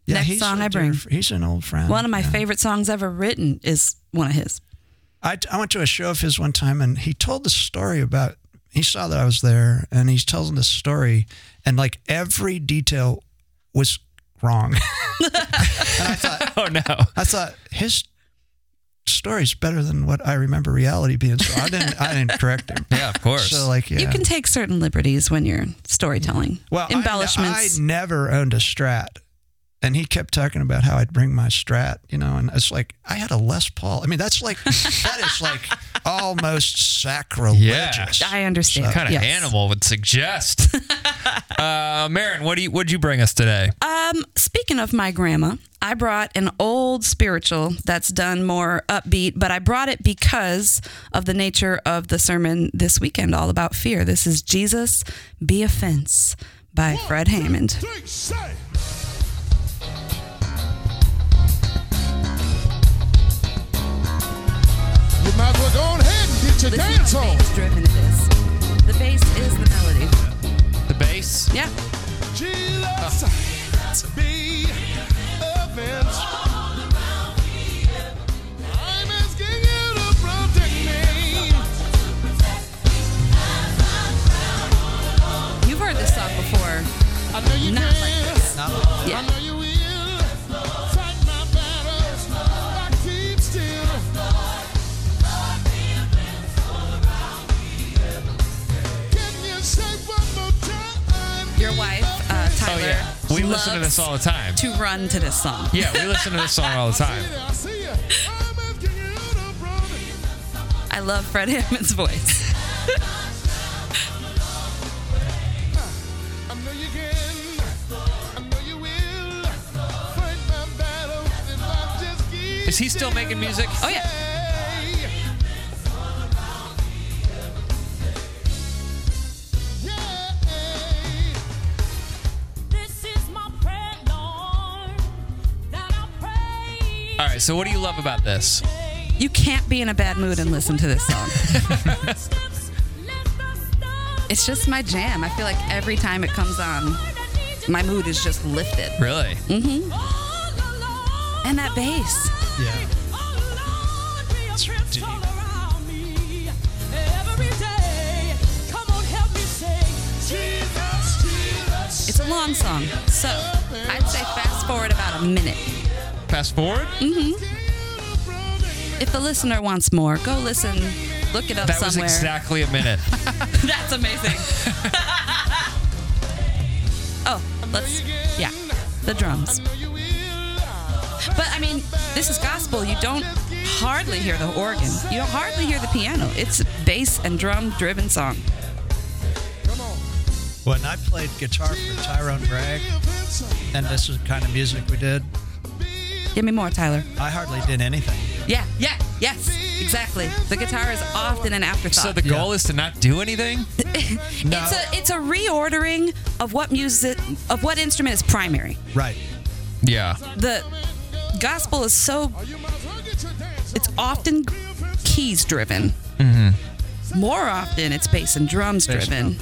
Yeah, Next song I bring. dear- He's an old friend. One of my yeah. favorite songs ever written is one of his. I, I went to a show of his one time and he told the story about he saw that I was there and he's telling this story and like every detail was wrong. and I thought Oh no. I thought his story's better than what I remember reality being. So I didn't I didn't correct him. Yeah, of course. So like yeah. You can take certain liberties when you're storytelling. well, I- embellishments. I, never owned a Strat. And he kept talking about how I'd bring my Strat, you know, and it's like I had a Les Paul. I mean, that's like that is like almost sacrilegious. I understand. What kind of Yes. animal would suggest. uh, Marin, what do you what'd you bring us today? Um, speaking of my grandma, I brought an old spiritual that's done more upbeat, but I brought it because of the nature of the sermon this weekend, all about fear. This is Jesus Be a Fence by Fred Hammond. Three, get your Listen dance how on. bass driven it is. The bass is the melody. The bass. Yeah. Jesus, oh. be a fence. I'm asking you to protect me. You've heard this song before. I know you Not can. like this. I Yeah. Your wife, uh, Tyler, Oh yeah, we listen to this all the time. to run to this song. Yeah, we listen to this song all the time. I see you. I'm asking you to protect I love Fred Hammond's voice. I know you can. I know you will. Fight my battles if I just keep Is he still making music? Oh yeah. All right. So what do you love about this? You can't be in a bad mood and listen to this song. It's just my jam. I feel like every time it comes on, my mood is just lifted. Really? Mm-hmm. And that bass. Yeah. It's a long song. So I'd say fast forward about a minute. Fast forward. Mm-hmm. If the listener wants more, go listen. Look it up That was exactly a minute. That's amazing. oh, let's yeah, the drums. But I mean, this is gospel. You don't hardly hear the organ. You don't hardly hear the piano. It's bass and drum driven song. When I played guitar for Tyrone Bragg, and this is the kind of music we did, Give me more, Tyler. I hardly did anything. Yeah, yeah, yes, exactly. The guitar is often an afterthought. So the goal is to not do anything. No. it's a it's a reordering of what music of what instrument is primary. Right. Yeah. The gospel is so it's often keys driven. Mm-hmm. More often, it's bass and drums Bass driven,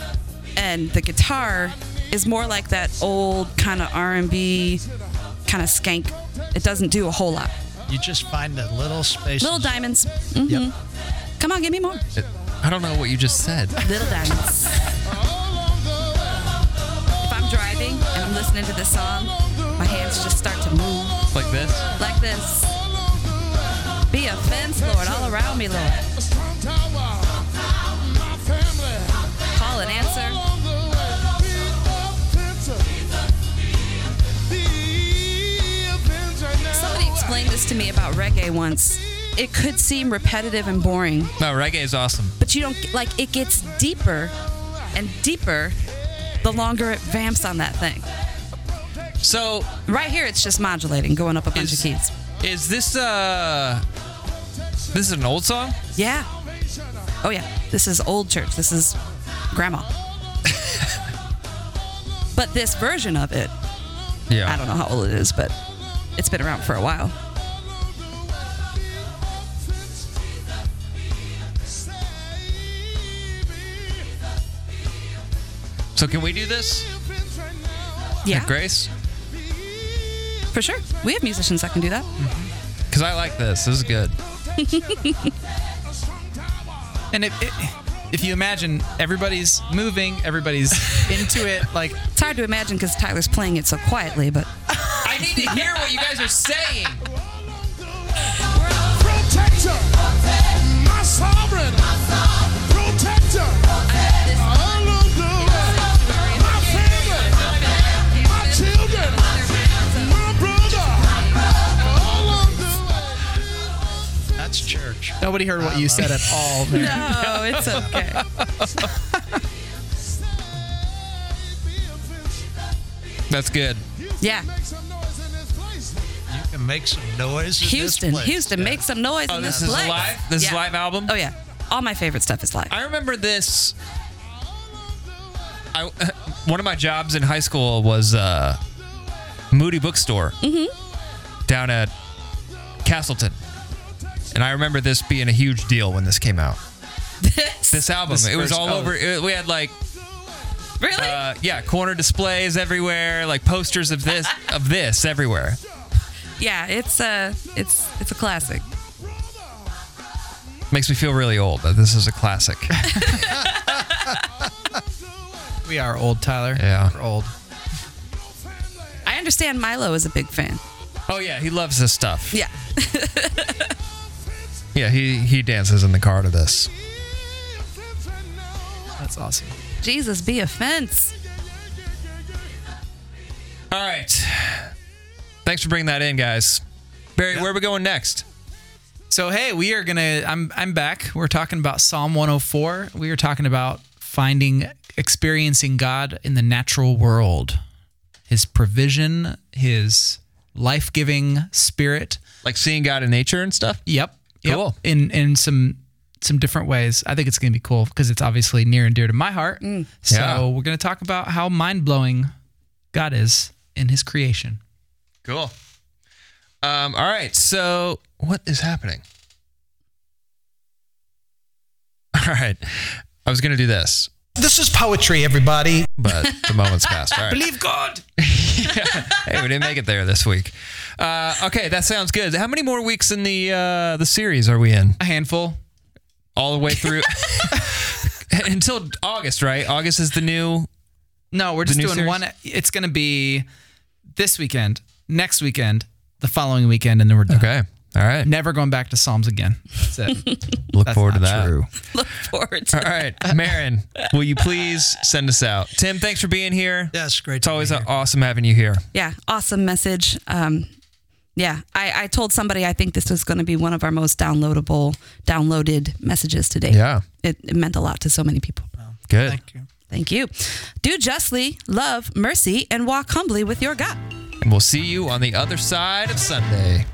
and the guitar is more like that old kind of R and B, kind of skank. It doesn't do a whole lot. You just find the little space. Little diamonds. hmm Yep. Come on, give me more. It- I don't know what you just said. Little diamonds. if I'm driving and I'm listening to this song, my hands just start to move Like this. like this. Be a fence, Lord, all around me, Lord. This to me about reggae once. It could seem repetitive and boring, No, reggae is awesome. but you don't like it gets deeper and deeper the longer it vamps on that thing. So Right here, it's just modulating, going up a bunch is of keys. is this uh this is an old song? Yeah. Oh yeah. This is old church. This is grandma. but this version of it, Yeah. I don't know how old it is, but it's been around for a while. So can we do this? Yeah, Grace? for sure. We have musicians that can do that. Mm-hmm. Because I like this. This is good. And if, if you imagine everybody's moving, everybody's into it, like It's hard to imagine because Tyler's playing it so quietly, but I need to hear what you guys are saying. Protector, my sovereign, protector, Nobody heard what you said at all. Man. No, it's okay. That's good. Yeah. You can make some noise. in this Houston, place. Houston, Yeah. make some noise Oh, in this this is place. live. This is Yeah. a live album. Oh yeah, all my favorite stuff is live. I remember this. I one of my jobs in high school was uh, Moody Bookstore down at Castleton, and I remember this being a huge deal when this came out. This, This album, This it was all oh. over. It, we had like, really? uh, yeah, corner displays everywhere, like posters of this of this everywhere. yeah, it's a it's it's a classic. Makes me feel really old that this is a classic. We are old, Tyler. Yeah. We're old. I understand Milo is a big fan. oh yeah, he loves this stuff. Yeah. Yeah, he he dances in the car to this. That's awesome. Jesus be a fence. All right. Thanks for bringing that in, guys. Barry, where are we going next? So hey, we are gonna. I'm I'm back. We're talking about Psalm 104. We are talking about finding, experiencing God in the natural world, His provision, His life-giving Spirit. Like seeing God in nature and stuff? Yep. Yep. Cool. In in some some different ways. I think it's gonna be cool because it's obviously near and dear to my heart. So Yeah. we're gonna talk about how mind blowing God is in His creation. Cool. Um, all right. So, what is happening? All right. I was going to do this, This is poetry, everybody. but the moment's passed. All right. Believe God. yeah. Hey, we didn't make it there this week. Uh, okay, that sounds good. How many more weeks in the uh, the series are we in? A handful. All the way through until August, right? August is the new. No, we're just doing series? one. It's going to be this weekend, next weekend, the following weekend, and then we're done. Okay. All right. Never going back to Psalms again. That's it. Look That's forward to that. True. Look forward to All right, Marin, will you please send us out? Tim, thanks for being here. Yes, great. It's to be always here. awesome having you here. Yeah, awesome message. Um, yeah, I, I told somebody I think this was going to be one of our most downloadable, downloaded messages today. Yeah. It, it meant a lot to so many people. Good. Thank you. Thank you. Do justly, love mercy, and walk humbly with your God. And we'll see you on the other side of Sunday.